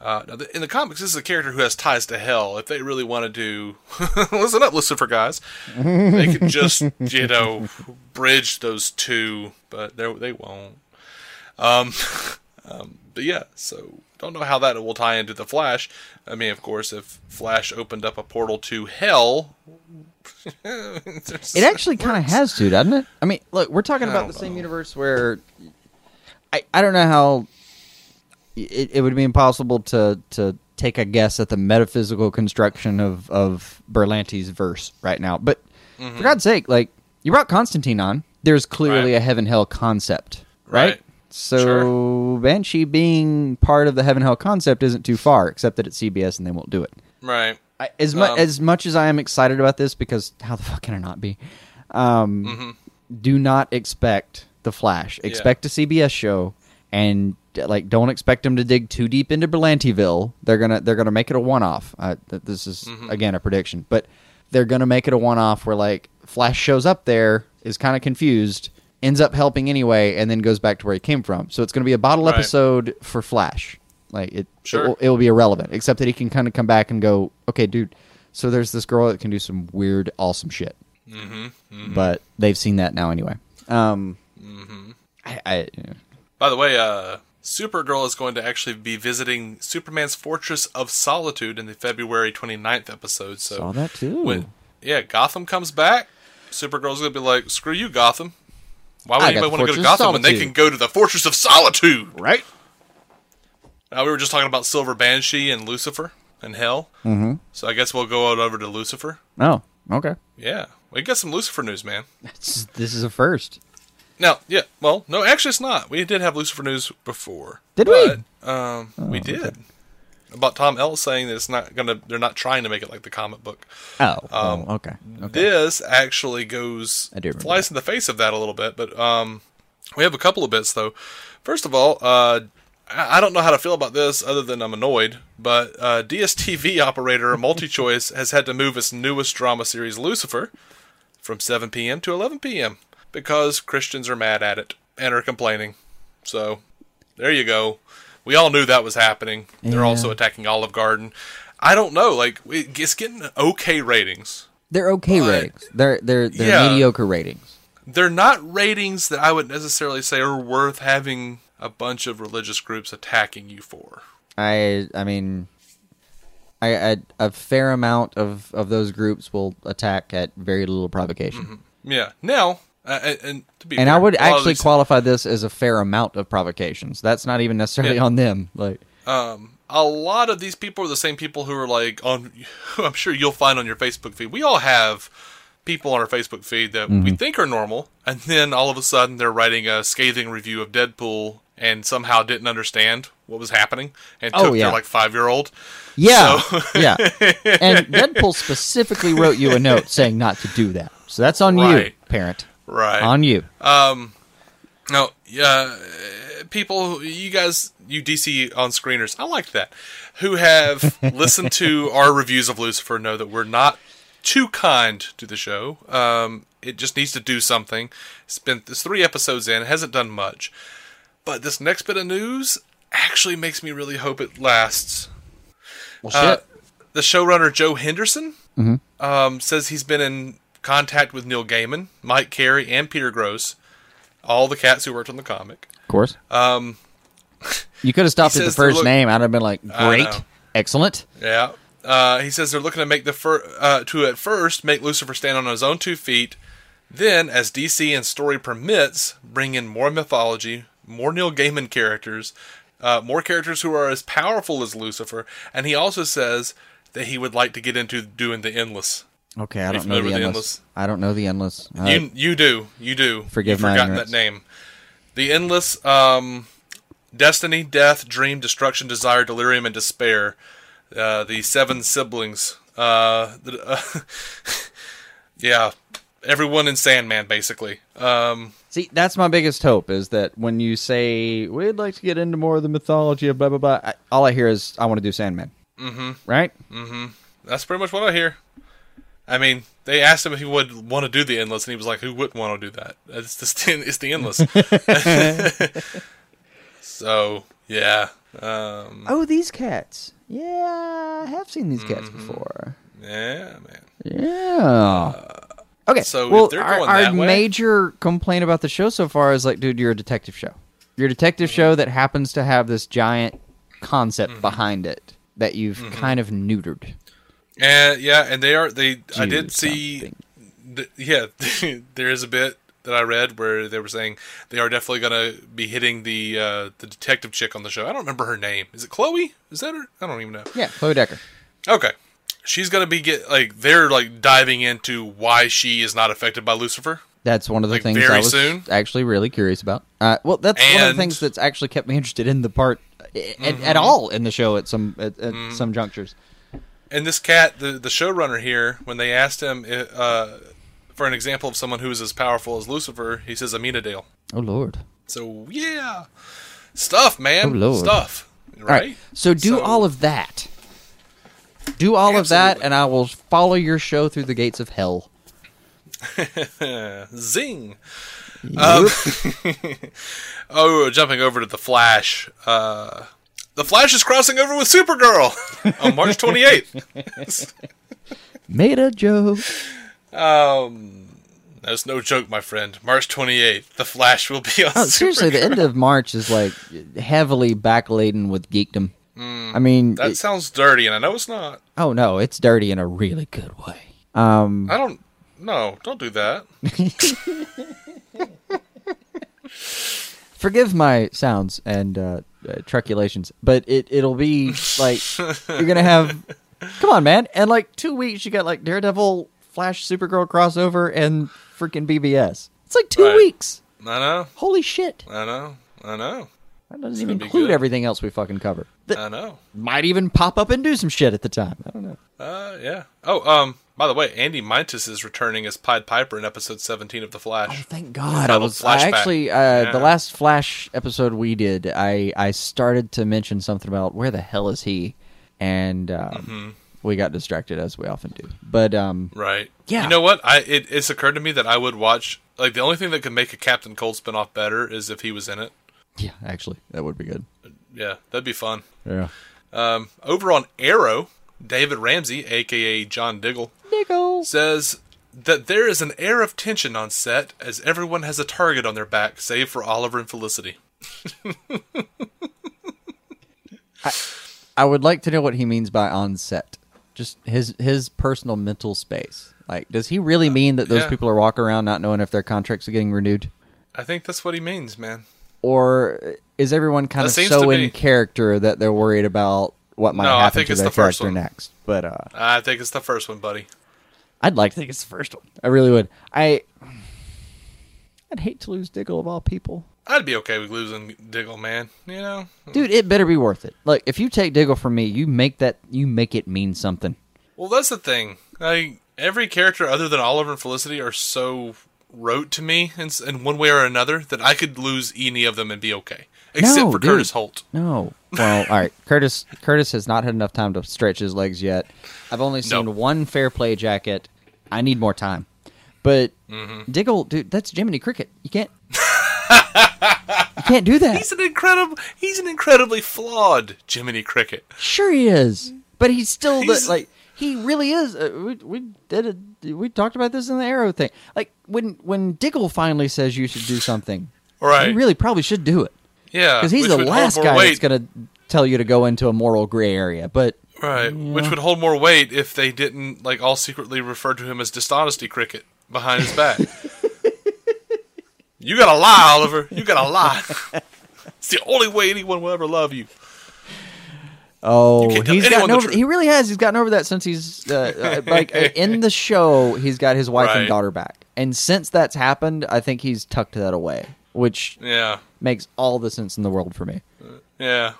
Uh, now, the- in the comics, this is a character who has ties to hell. If they really want to do, listen up, Lucifer guys, they could just you know bridge those two, but they they won't. Um, um, but yeah, so don't know how that will tie into the Flash. I mean, of course, if Flash opened up a portal to hell, It actually kind of has to, doesn't it? I mean, look, we're talking about the same universe where I I don't know how it, it would be impossible to to take a guess at the metaphysical construction of of Berlanti's verse right now. But for God's sake, like you brought Constantine on, there's clearly Mm-hmm. Right. a heaven hell concept, right? Right. So Sure. Banshee being part of the heaven hell concept isn't too far, except that it's CBS and they won't do it. right? I, as much Um, as much as I am excited about this, because how the fuck can I not be? Um, Mm-hmm. Do not expect the Flash. Expect a CBS show, and like don't expect them to dig too deep into Berlantiville. They're gonna they're gonna make it a one off. Uh, this is Mm-hmm. again a prediction, but they're gonna make it a one off where like Flash shows up there is kind of confused ends up helping anyway, and then goes back to where he came from. So it's going to be a bottle Right. episode for Flash. Like it, Sure. it, will, it will be irrelevant, except that he can kind of come back and go, okay, dude. So there's this girl that can do some weird, awesome shit. Mm-hmm, But they've seen that now anyway. Um, Mm-hmm. I, I, By the way, uh, Supergirl is going to actually be visiting Superman's Fortress of Solitude in the February 29th episode. So saw that too. when yeah, Gotham comes back, Supergirl's gonna be like, "Screw you, Gotham. Why would I anybody want to go to Gotham when they can go to the Fortress of Solitude?" right? Now we were just talking about Silver Banshee and Lucifer and Hell. Mm-hmm. So I guess we'll go out over to Lucifer. Oh, okay. Yeah, we got some Lucifer news, man. This, this is a first. Now, yeah, well, no, actually, it's not. We did have Lucifer news before. Did we? Oh, Um, we did about Tom Ellis saying that it's not gonna. They're not trying to make it like the comic book. Oh, oh, okay. okay. This actually goes I do remember flies in the face of that a little bit, but um, we have a couple of bits though. First of all, uh, I I don't know how to feel about this other than I'm annoyed, but uh, DSTV operator MultiChoice has had to move its newest drama series Lucifer from 7 p.m. to 11 p.m. because Christians are mad at it and are complaining. So there you go. We all knew that was happening. They're also attacking Olive Garden. I don't know, like it- it's getting okay ratings. They're okay ratings. They're they're they're Yeah. mediocre ratings. they're not ratings that I would necessarily say are worth having a bunch of religious groups attacking you for. I I mean, I, I a fair amount of of those groups will attack at very little provocation, mm-hmm. Yeah. Now, uh, and, and to be and fair, I would a lot of actually qualify this as a fair amount of provocations. That's not even necessarily Yeah. on them. Like, um, a lot of these people are the same people who are like on. Who I'm sure you'll find on your Facebook feed. We all have people on our Facebook feed that Mm-hmm. we think are normal, and then all of a sudden they're writing a scathing review of Deadpool and somehow didn't understand what was happening and Oh, took yeah. their like five year old. yeah, So- yeah. And Deadpool specifically wrote you a note saying not to do that. So that's on you, parent. Right. On you. Um, No, yeah, uh, people, you guys, you DC on screeners, I like that, who have listened to our reviews of Lucifer know that we're not too kind to the show. Um, it just needs to do something. It's been it's three episodes in, it hasn't done much, but this next bit of news actually makes me really hope it lasts. Well, Uh, the showrunner Joe Henderson um, says he's been in contact with Neil Gaiman, Mike Carey, and Peter Gross, all the cats who worked on the comic. of course. Um, you could have stopped at the first look- name. I'd have been like, great, excellent. Yeah. Uh, he says they're looking to make the fir- uh, to at first make Lucifer stand on his own two feet, then, as DC and story permits, bring in more mythology, more Neil Gaiman characters, uh, more characters who are as powerful as Lucifer, and he also says that he would like to get into doing the endless. Okay, I don't know the endless. the I don't know the endless. You you do you do. Forgive You've my forgotten ignorance. that name. The endless um, destiny, death, dream, destruction, desire, delirium, and despair. Uh, the seven siblings. Uh, the, uh, yeah, everyone in Sandman basically. Um, See, that's my biggest hope is that when you say we'd like to get into more of the mythology of blah blah blah, I, all I hear is I want to do Sandman. Mm-hmm. Right? Mm-hmm. that's pretty much what I hear. I mean, they asked him if he would want to do the endless, and he was like, "Who wouldn't want to do that? It's the it's the endless." so yeah, um, Oh, these cats. Yeah, I have seen these Mm-hmm. cats before. yeah, man. Yeah. Okay. so well, they're our, our that way- major complaint about the show so far is like, dude, you're a detective show. You're a detective show that happens to have this giant concept Mm-hmm. behind it that you've kind of neutered. And yeah, and they are they. I did see. th- yeah, there is a bit that I read where they were saying they are definitely going to be hitting the uh, the detective chick on the show. I don't remember her name. Is it Chloe? Is that her? I don't even know. Yeah, Chloe Decker. Okay, she's going to be get like they're like diving into why she is not affected by Lucifer. That's one of the Like, things very I was soon? actually really curious about. Uh, well, that's one of the things that's actually kept me interested in the part at, Mm-hmm. at all in the show at some at, at some junctures. And this cat, the the showrunner here, when they asked him uh, for an example of someone who is as powerful as Lucifer, he says Amenadiel. Oh Lord! So yeah, stuff, man, Oh, Lord. stuff. Right, Right. so do all of that. Do all of that, and I will follow your show through the gates of hell. Zing. Um, oh, jumping over to the Flash. Uh, the Flash is crossing over with Supergirl on March 28th. Made a joke. Um, that's no joke, my friend. March 28th, the Flash will be on. Oh, seriously, the end of March is like heavily backladen with geekdom. I mean, That it- sounds dirty, and I know it's not. oh no, it's dirty in a really good way. Um, I don't. No, don't do that. forgive my sounds and uh, uh, truculations, but it it'll be like you're gonna have. Come on, man! And like two weeks, you got like Daredevil, Flash, Supergirl crossover, and freaking BvS. It's like two Right. weeks. I know. Holy shit! I know. I know. That doesn't even include good. everything else we fucking cover. That I know. might even pop up and do some shit at the time. I don't know. Uh, yeah. Oh, um. By the way, Andy Mientus is returning as Pied Piper in episode 17 of The Flash. Oh, Thank God! I was I actually uh, Yeah. the last Flash episode we did. I I started to mention something about where the hell is he, and um, Mm-hmm. we got distracted as we often do. But um, Right. Yeah. You know what? I it, it's occurred to me that I would watch. Like the only thing that could make a Captain Cold spinoff better is if he was in it. Yeah, actually, that would be good. Yeah, that'd be fun. Yeah, Um, over on Arrow, David Ramsey, aka John Diggle, Nichols. says that there is an air of tension on set as everyone has a target on their back, save for Oliver and Felicity. I would like to know what he means by on set. Just his his personal mental space. Like, does he really mean that those yeah. people are walking around not knowing if their contracts are getting renewed? I think that's what he means, man. Or is everyone kind That of seems so in character that they're worried about what might No, I happen think to it's their the first character one. next? But uh, I think it's the first one, buddy. I'd like to think it's the first one. I really would. I I'd hate to lose Diggle of all people, I'd be okay with losing Diggle, man. You know, dude. It better be worth it. Like if you take Diggle from me, you make that you make it mean something. Well, that's the thing. Like every character other than Oliver and Felicity are so rote to me in, in one way or another that I could lose any of them and be okay, except No, for dude. Curtis Holt. No. Well, all right. Curtis Curtis has not had enough time to stretch his legs yet. I've only seen Nope. one fair play jacket. I need more time. But Mm-hmm. Diggle, dude, that's Jiminy Cricket. You can't. you can't do that. He's an incredible. He's an incredibly flawed Jiminy Cricket. Sure, he is, but he's still the, like he really is. Uh, we we did a, we talked about this in the Arrow thing. Like when when Diggle finally says you should do something, Right? you really probably should do it yeah, because he's the last guy weight. that's gonna tell you to go into a moral gray area. But Right, which would hold more weight if they didn't like all secretly refer to him as dishonesty cricket behind his back. you gotta lie, Oliver. You gotta lie. it's the only way anyone will ever love you. Oh, he's gotten over. He really has. He's gotten over that since he's uh, uh, like uh, in the show. He's got his wife and Right. daughter back, and since that's happened, I think he's tucked that away, which Yeah, makes all the sense in the world for me. yeah.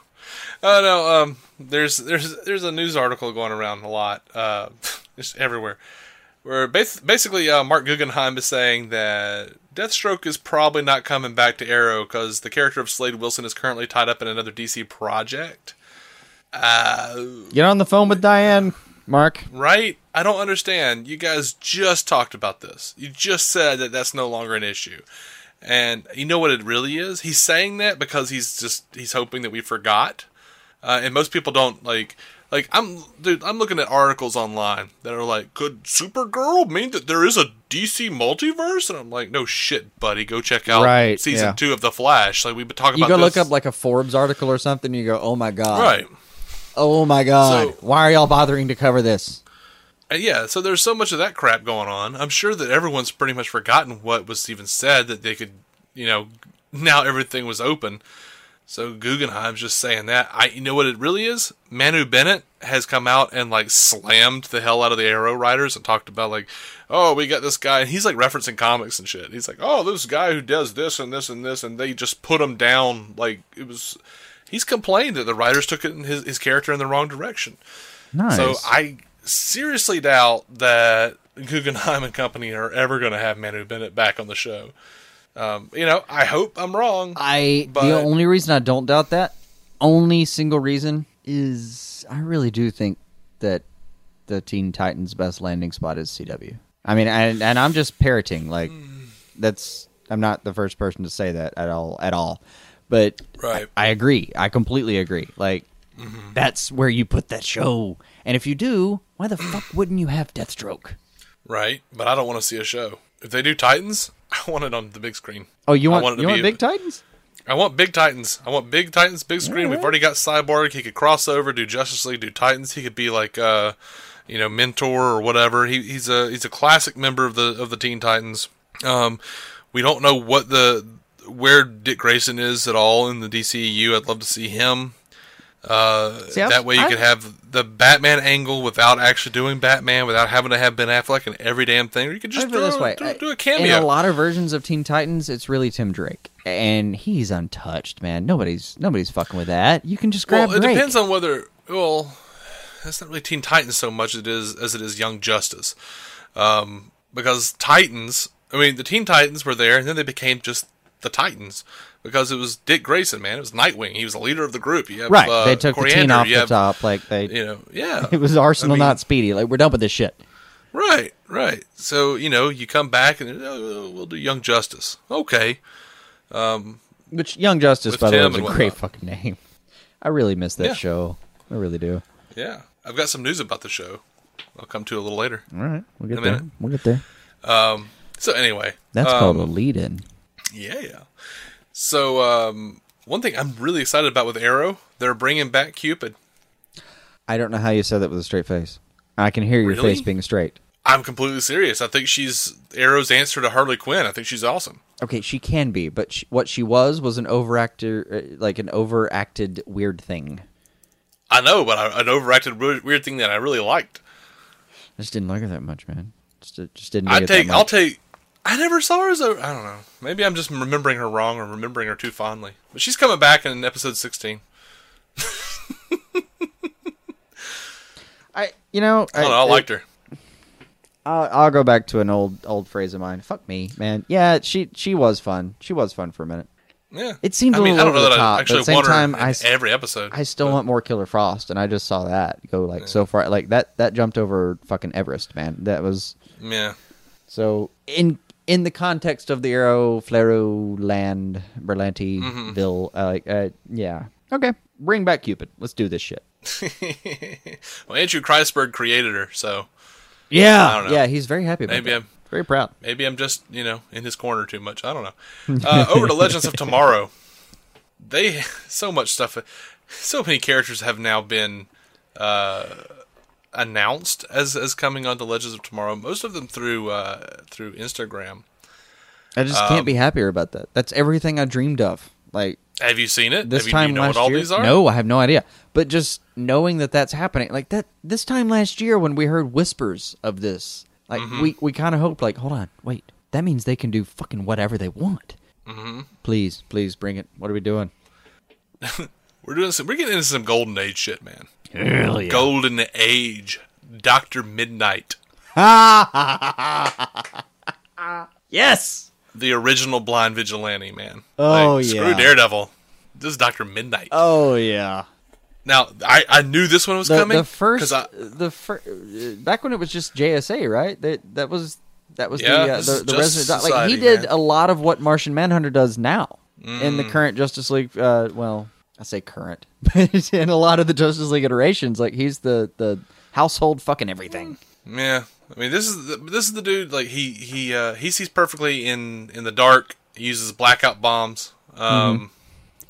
Oh no. Um, there's there's there's a news article going around a lot, uh, just everywhere, where bas- basically uh, Marc Guggenheim is saying that Deathstroke is probably not coming back to Arrow because the character of Slade Wilson is currently tied up in another DC project. Uh, Get on the phone with Diane, Marc. right? I don't understand. You guys just talked about this. You just said that that's no longer an issue. And you know what it really is? He's saying that because he's just he's hoping that we forgot. Uh, and most people don't like like I'm dude, I'm looking at articles online that are like, could Supergirl mean that there is a DC multiverse? And I'm like, no shit, buddy. Go check out Right, season yeah. two of The Flash. Like we've been talking You about go look up like a Forbes article or something. And you go, oh my god, right. Oh my god, So- why are y'all bothering to cover this? Uh, yeah, so there's so much of that crap going on. I'm sure that everyone's pretty much forgotten what was even said that they could, you know, now everything was open. So Guggenheim's just saying that. I you know what it really is? Manu Bennett has come out and like slammed the hell out of the Arrow writers and talked about like, oh, we got this guy and he's like referencing comics and shit. He's like, oh, this guy who does this and this and this and they just put him down like it was he's complained that the writers took it in his, his character in the wrong direction. Nice. So I seriously doubt that Guggenheim and company are ever going to have Manu Bennett back on the show. Um, you know, I hope I'm wrong. I but- the only reason I don't doubt that, only single reason is I really do think that the Teen Titans' best landing spot is CW. I mean, and, and I'm just parroting like Hmm. that's I'm not the first person to say that at all. At all. But Right. I, I agree. I completely agree. Like that's where you put that show. And if you do, why the fuck wouldn't you have Deathstroke? Right, but I don't want to see a show. If they do Titans, I want it on the big screen. Oh, you I want, want you want Big Titans? I want big Titans. I want big Titans, big screen. We've already got Cyborg. He could cross over, do Justice League, do Titans. He could be like, uh, you know, mentor or whatever. He, he's a he's a classic member of the of the Teen Titans. Um, we don't know what the where Dick Grayson is at all in the DCEU. I'd love to see him. Uh, See, that way you I- could have the Batman angle without actually doing Batman, without having to have Ben Affleck in every damn thing. Or you could just it this way. do, do a cameo. In a lot of versions of Teen Titans, it's really Tim Drake, and he's untouched, man. Nobody's nobody's fucking with that. You can just grab well, it Drake. depends on whether. Well, that's not really Teen Titans so much as it is as it is Young Justice, um, because Titans. I mean, the Teen Titans were there, and then they became just the Titans because it was Dick Grayson, man. It was Nightwing. He was the leader of the group. You have, right. uh, they took the teen off you the have, top. Like they, You know, yeah. it was Arsenal, I mean- not Speedy. Like we're done with this shit. Right, right. So you know, you come back and oh, we'll do Young Justice. Okay, Um, Which Young Justice, by the way, is a great fucking name. I really miss that Yeah. show. I really do. yeah. I've got some news about the show. I'll come to a little later. All right, we'll get there. minute. We'll get there. Um, So anyway, That's um, called a lead-in. Yeah, yeah. So um, one thing I'm really excited about with Arrow, they're bringing back Cupid. I don't know how you said that with a straight face. I can hear your Really? face being straight. I'm completely serious. I think she's Arrow's answer to Harley Quinn. I think she's awesome. Okay, she can be, but she, what she was was an overactor, uh, like an overacted weird thing. I know, but I, an overacted weird, weird thing that I really liked. I just didn't like her that much, man. Just, uh, just didn't. I take. I'll take. I never saw her as a. I don't know. Maybe I'm just remembering her wrong or remembering her too fondly. But she's coming back in episode 16. I, you know, I know. I liked her. I'll, I'll go back to an old old phrase of mine. Fuck me, man. Yeah, she she was fun. She was fun for a minute. Yeah. It seemed I a mean, little I don't know over the that top, I but actually at the same time, I every episode. I still but- want more Killer Frost, and I just saw that go like so far. Like that that jumped over fucking Everest, man. That was Yeah. so in in the context of the Arrow Flero Land Mm-hmm. Uh, uh, yeah, okay. Bring back Cupid. Let's do this shit. well, Andrew Kreisberg created her, so Yeah, I don't know. yeah. He's very happy. About it. Maybe that. I'm- very proud. maybe I'm just you know in his corner too much. I don't know. Uh, over to Legends of Tomorrow. They so much stuff. So many characters have now been uh, announced as as coming onto Legends of Tomorrow. Most of them through uh, through Instagram. I just Um, can't be happier about that. That's everything I dreamed of. Like Have you seen it? this have you, time you know last what all year. these are? No, I have no idea. But just knowing that that's happening, like that this time last year when we heard whispers of this, like Mm-hmm. we we kind of hoped, like, hold on, wait, that means they can do fucking whatever they want. Mm-hmm. Please, please bring it. What are we doing? We're doing some. We're getting into some golden age shit, man. Hell Golden age. Doctor Midnight, Yes. the original blind vigilante, man. Oh, Like, Screw. Daredevil. This is Doctor Midnight. Oh yeah. Now, I, I knew this one was The, coming. the first, 'cause I, the fir- uh, back when it was just JSA, right? That that was that was Yeah, the uh, the, is the Justice resident. doc- Like he did man. a lot of what Martian Manhunter does now in Mm. the current Justice League. Uh, well, I say current, but in a lot of the Justice League iterations, like he's the the household fucking everything. yeah, I mean, this is the, this is the dude. Like he he uh, he sees perfectly in in the dark. He uses blackout bombs. Um, Mm-hmm.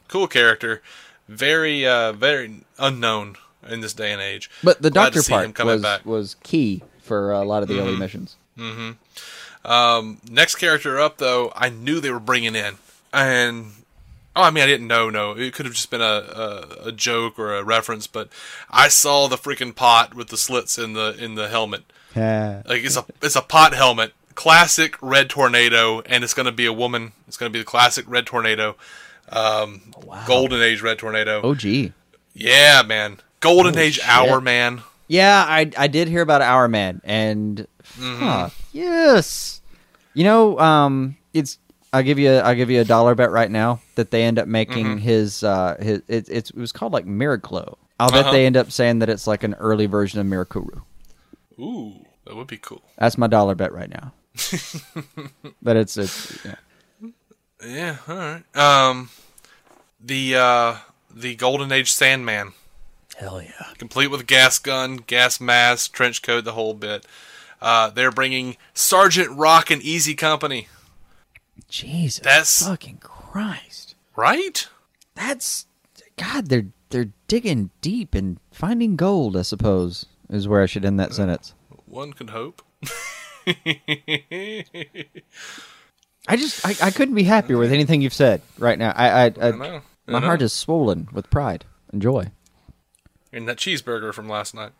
Cool character. Very uh, very unknown in this day and age. But the Glad doctor him part coming was back. Mm-hmm. was key for a lot of the early missions. Mm-hmm. Um, next character up, though, I knew they were bringing in, and oh, I mean, I didn't know. No, it could have just been a, a a joke or a reference, but I saw the freaking pot with the slits in the in the helmet. Yeah. Like it's a it's a pot helmet, classic red tornado, and it's gonna be a woman. It's gonna be the classic red tornado, um, golden age red tornado. Oh gee. Yeah, man, golden age shit. Hourman. Yeah, I I did hear about Hourman, and Mm-hmm. huh, yes, you know, um, it's I'll give you I'll give you a dollar bet right now that they end up making Mm-hmm. his uh his it, it's it was called like Miraclo. I'll bet Uh-huh. they end up saying that it's like an early version of Mirakuru. Ooh, that would be cool. That's my dollar bet right now. but it's it's yeah. Yeah, all right. Um, the uh, the Golden Age Sandman, Hell yeah. complete with gas gun, gas mask, trench coat, the whole bit. Uh, they're bringing Sergeant Rock and Easy Company, Jesus. That's- fucking Christ. right? That's God. They're they're digging deep and finding gold. I suppose is where I should end that uh, sentence. One could hope. I just I, I couldn't be happier with anything you've said right now. I I, I, I know. My know. heart is swollen with pride and joy. And that cheeseburger from last night.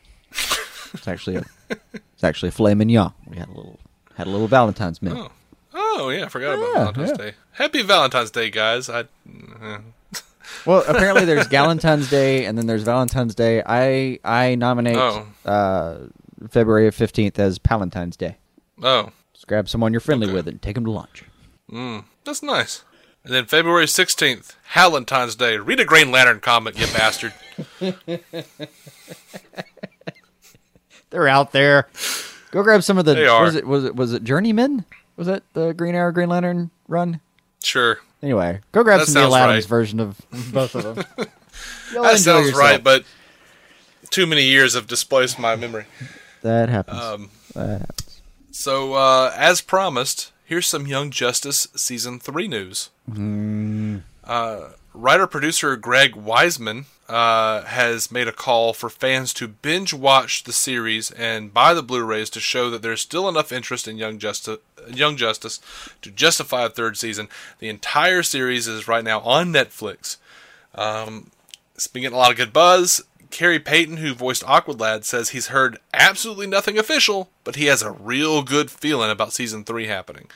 It's actually a it's actually a filet mignon. We had a little had a little Valentine's meal. Oh, oh yeah, I forgot about Yeah, Valentine's yeah. Day. Happy Valentine's Day, guys. I. uh, Well, apparently there's Galentine's Day and then there's Valentine's Day. I I nominate Oh. uh, February fifteenth as Palentine's Day. Oh, Just grab someone you're friendly Okay. with and take them to lunch. mm, that's nice. And then February sixteenth, Valentine's Day. Read a Green Lantern comic, you bastard. They're out there. Go grab some of the. They are. Was it was it was it Journeyman? Was that the Green Arrow Green Lantern run? Sure, Anyway, go grab That some Neil sounds Adams right. version of both of them. That sounds yourself. right, but too many years have displaced my memory. that happens. Um, that happens. So, uh, as promised, here's some Young Justice season three news. Uh, writer producer Greg Weisman uh, has made a call for fans to binge watch the series and buy the Blu-rays to show that there's still enough interest in Young Justice, Young Justice to justify a third season. The entire series is right now on Netflix. Um, it's been getting a lot of good buzz. Khary Payton, who voiced Aqualad, says he's heard absolutely nothing official, but he has a real good feeling about season three happening.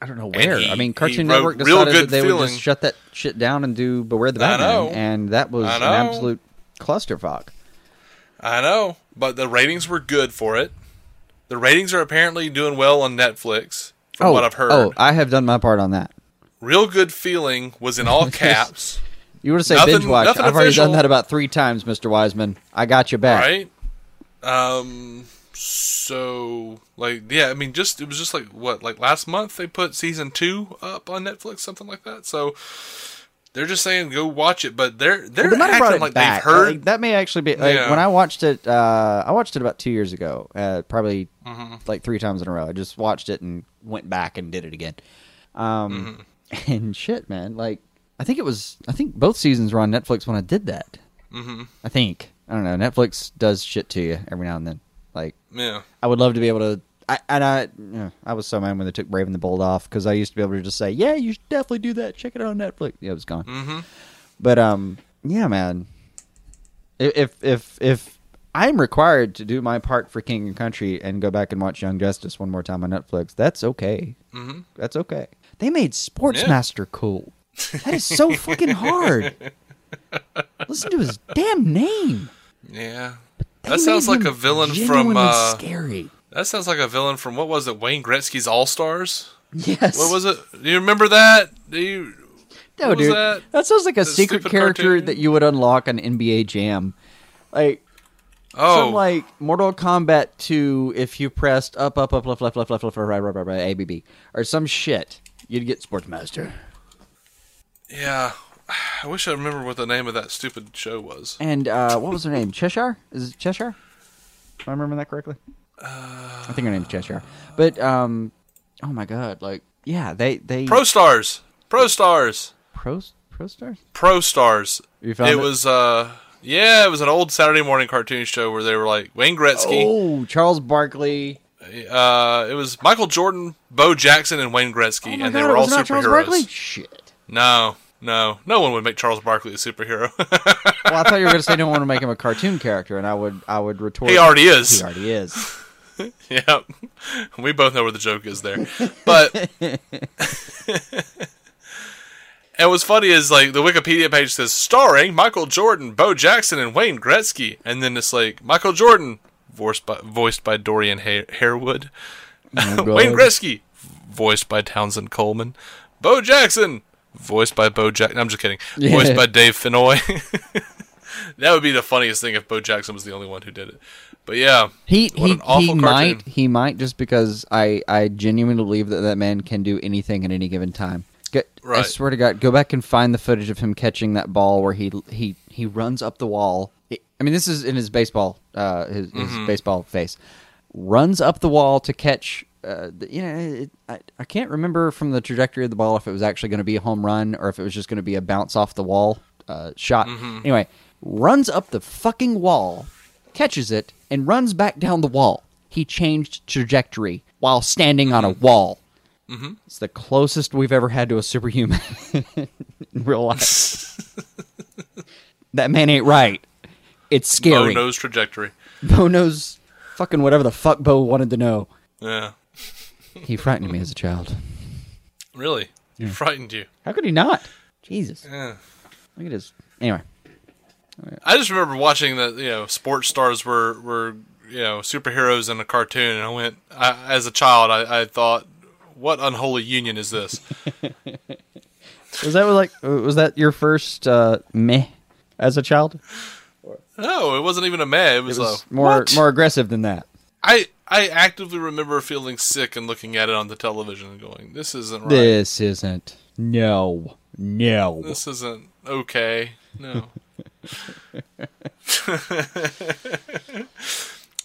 I don't know where. he- I mean, Cartoon Network decided that they would just shut that shit down and do Beware the I Batman, know. and that was an absolute clusterfuck. I know, but the ratings were good for it. The ratings are apparently doing well on Netflix, from oh, what I've heard. oh, I have done my part on that. Real good feeling was in all caps, You were have said Nothing- binge watch. I've already done that about three times, Mister Weisman. I got you back. right? Um, so like, yeah, I mean, just it was just like what, like last month they put season two up on Netflix, something like that. So they're just saying go watch it, but they're they're Well, they might have brought acting like back. they've heard. Like, that may actually be like, Yeah. when I watched it. Uh, I watched it about two years ago. Uh, probably Mm-hmm. like three times in a row. I just watched it and went back and did it again. Um, Mm-hmm. and shit, man. Like I think it was. I think both seasons were on Netflix when I did that. hmm I think. I don't know. Netflix does shit to you every now and then. Like Yeah, I would love to be able to. I, and I, you know, I was so mad when they took Brave and the Bold off because I used to be able to just say, "Yeah, you should definitely do that. Check it out on Netflix." Yeah, it was gone. hmm But um, yeah, man. If if if I'm required to do my part for King and Country and go back and watch Young Justice one more time on Netflix, that's okay. hmm That's okay. They made Sportsmaster cool. That is so fucking hard. Listen to his damn name. yeah. That sounds like a villain from. Uh, scary. that sounds like a villain from what was it? Wayne Gretzky's All Stars. Yes. What was it? Do you remember that? Do you? No, what was dude. that? That? sounds like a That secret character cartoon? that you would unlock on NBA Jam. Like Oh, some like Mortal Kombat 2 if you pressed up, up, up, left, left, left, left, left, right, right, right, right, A, B, B. Or some shit. You'd get Sportsmaster. yeah. I wish I remember what the name of that stupid show was. And uh, what was her name? Cheshire? Is it Cheshire? Am I remembering that correctly? I think her name's Cheshire. But um oh my god, like yeah, they they Pro Stars. Pro Stars. Pro Pro Stars? Pro Stars. You found it, it? was uh yeah, it was an old Saturday morning cartoon show where they were like Wayne Gretzky. Oh, Charles Barkley. Uh, it was Michael Jordan, Bo Jackson, and Wayne Gretzky, Oh and god, they were all was it not superheroes. Shit. No, no, no one would make Charles Barkley a superhero. Well, I thought you were going to say no one to make him a cartoon character, and I would, I would retort. he already is. He already is. Yeah, we both know where the joke is there. But and what's funny is like the Wikipedia page says starring Michael Jordan, Bo Jackson, and Wayne Gretzky, and then it's like Michael Jordan voiced by voiced by Dorian ha- Harewood, Oh, Wayne Gretzky voiced by Townsend Coleman, Bo Jackson voiced by Bo Jack. I'm just kidding. Yeah. Voiced by Dave Fenoy. that would be the funniest thing if Bo Jackson was the only one who did it. But yeah, He What he an awful he might he might just because I I genuinely believe that that man can do anything at any given time. Go, I swear to God, go back and find the footage of him catching that ball where he he he runs up the wall. I mean, this is in his baseball, uh, his, his baseball face. Runs up the wall to catch. Uh, you know, it, I I can't remember from the trajectory of the ball if it was actually going to be a home run or if it was just going to be a bounce off the wall uh, shot. Anyway, runs up the fucking wall, catches it, and runs back down the wall. He changed trajectory while standing on a wall. It's the closest we've ever had to a superhuman in real life. that man ain't right. It's scary. Bo knows trajectory. Bo knows fucking whatever the fuck Bo wanted to know. Yeah. He frightened me as a child. Really? He frightened you. How could he not? Jesus. Yeah. Look at his. Anyway. I just remember watching that you know sports stars were were you know superheroes in a cartoon, and I went I, as a child. I, I thought, what unholy union is this? Was that like was that your first uh, meh as a child? no, it wasn't even a meh. It was, It was a more what? more aggressive than that. I I actively remember feeling sick and looking at it on the television and going, "This isn't right. This isn't. No. No. This isn't okay." No.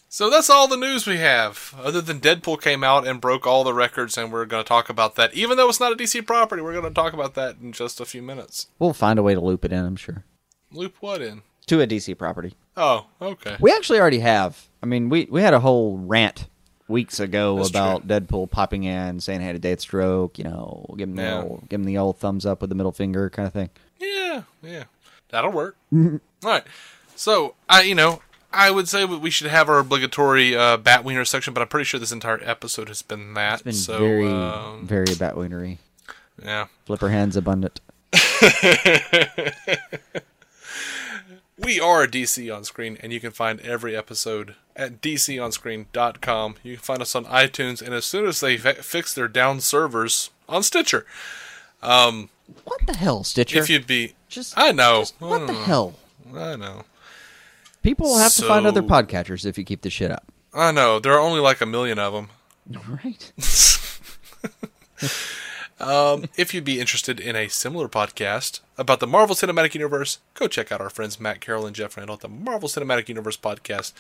so that's all the news we have. Other than Deadpool came out and broke all the records, and we're going to talk about that. Even though it's not a DC property, we're going to talk about that in just a few minutes. We'll find a way to loop it in, I'm sure. Loop what in? To a DC property. Oh, okay. We actually already have. I mean, we we had a whole rant weeks ago That's about Deadpool popping in, saying he had a stroke. You know, give him the Yeah. old, give him the old thumbs up with the middle finger kind of thing. Yeah, yeah, that'll work. all right. So I, you know, I would say we should have our obligatory uh, bat wiener section, but I'm pretty sure this entire episode has been that. It's been so very um, very batwienery. yeah. Flipper hands abundant. We are DC on Screen, and you can find every episode at dconscreen.com. You can find us on iTunes, and as soon as they fi- fix their down servers, on Stitcher. Um, What the hell, Stitcher? If you'd be, just I know, just what the hell? I know, People will have to find other podcatchers if you keep this shit up. I know. There are only like a million of them. Right. If you'd be interested in a similar podcast about the Marvel Cinematic Universe, go check out our friends Matt Carroll and Jeff Randall at the Marvel Cinematic Universe podcast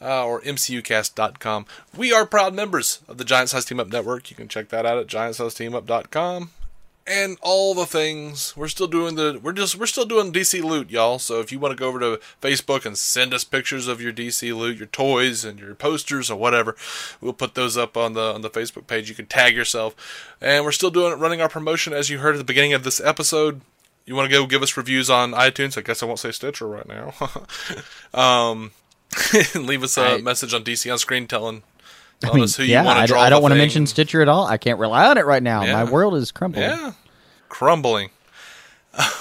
uh, or MCUcast.com. We are proud members of the Giant Size Team Up Network. You can check that out at giantsizeteamup.com. And all the things we're still doing the we're just we're still doing DC loot, y'all. So if you want to go over to Facebook and send us pictures of your DC loot, your toys and your posters or whatever, we'll put those up on the on the Facebook page. You can tag yourself, and we're still doing running our promotion as you heard at the beginning of this episode. You want to go give us reviews on iTunes? I guess I won't say Stitcher right now. um, leave us a I- message on DC on screen telling, I mean, who yeah, I, draw. I don't want to mention Stitcher at all. I can't rely on it right now. Yeah. My world is crumbling. Yeah, crumbling.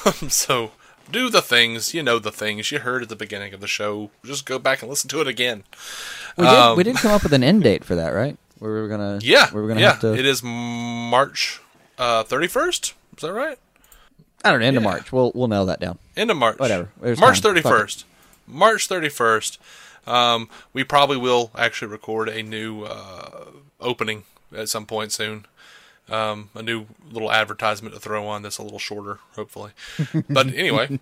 Um, so do the things you know the things you heard at the beginning of the show. Just go back and listen to it again. We did, Um, we did come up with an end date for that, right? Where we were gonna. Yeah, We were gonna yeah. have to. It is March thirty first. is that right? I don't know. End of. March. We'll we'll nail that down. End of March. Whatever. March thirty first. March thirty first. Um, we probably will actually record a new uh, opening at some point soon. Um, a new little advertisement to throw on that's a little shorter, hopefully. But anyway,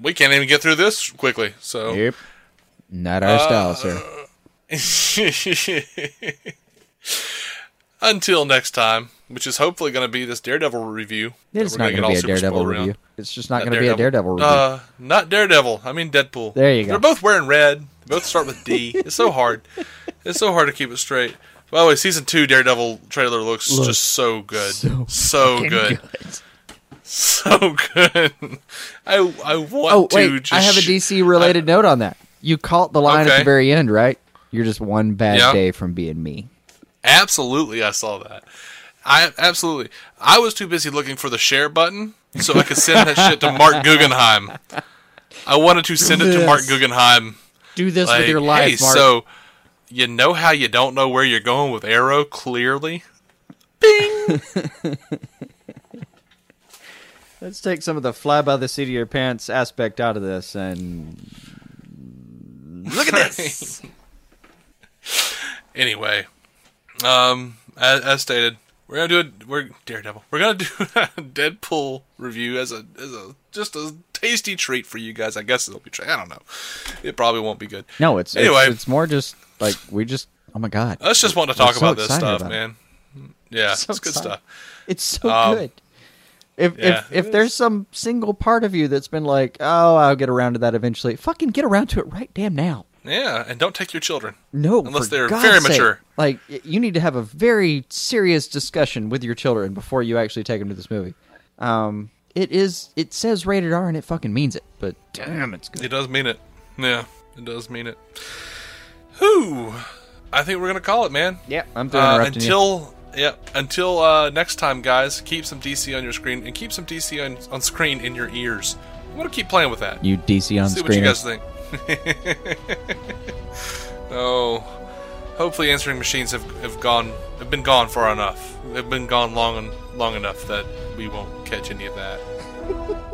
we can't even get through this quickly. So Yep. Not Uh, our style, sir. until next time, which is hopefully going to be this Daredevil review. It's not going to be a Daredevil review. It's just not Not going to be a Daredevil review. Uh, not Daredevil. I mean Deadpool. There you go. They're both wearing red. Both start with D. It's so hard. It's so hard to keep it straight. By the way, season two Daredevil trailer looks Looks just so good. so So, fucking good. So good. I I want oh to wait, just I have a DC related note on that. You caught the line at the very end, right? You're just one bad Yeah. day from being me. Absolutely, I saw that. I absolutely. I was too busy looking for the share button so I could send that shit to Marc Guggenheim. I wanted to send it to Marc Guggenheim. Do this Like, with your life, hey, Marc. so you know how you don't know where you're going with Arrow? Clearly, Bing. Let's take some of the fly by the seat of your pants aspect out of this and look at this. Anyway, um, as, as stated, we're gonna do a we're Daredevil. We're gonna do a Deadpool review as a as a just a tasty treat for you guys. I guess it'll be. I don't know. It probably won't be good. No, it's Anyway. It's, it's more just like we just. Oh my god, Let's just want to talk so about this stuff, about man. Yeah, So it's good excited. stuff. It's so Um, good. If yeah, if if there's some single part of you that's been like, oh, I'll get around to that eventually. Fucking get around to it right damn now. Yeah, and don't take your children. No, Unless they're God's very sake. mature. Like you need to have a very serious discussion with your children before you actually take them to this movie. Um, it is. It says rated R and it fucking means it. But damn, it's good. It does mean it. Yeah, it does mean it. Whew. I think we're gonna call it, man. Yeah, I'm done. Uh, interrupting you. until yeah, until uh, next time, guys. Keep some DC on your screen and keep some DC on, on screen in your ears. I'm gonna keep playing with that. You DC on See what you screen. guys think. oh, hopefully answering machines have, have gone have been gone far enough. They've been gone long and long enough that we won't catch any of that.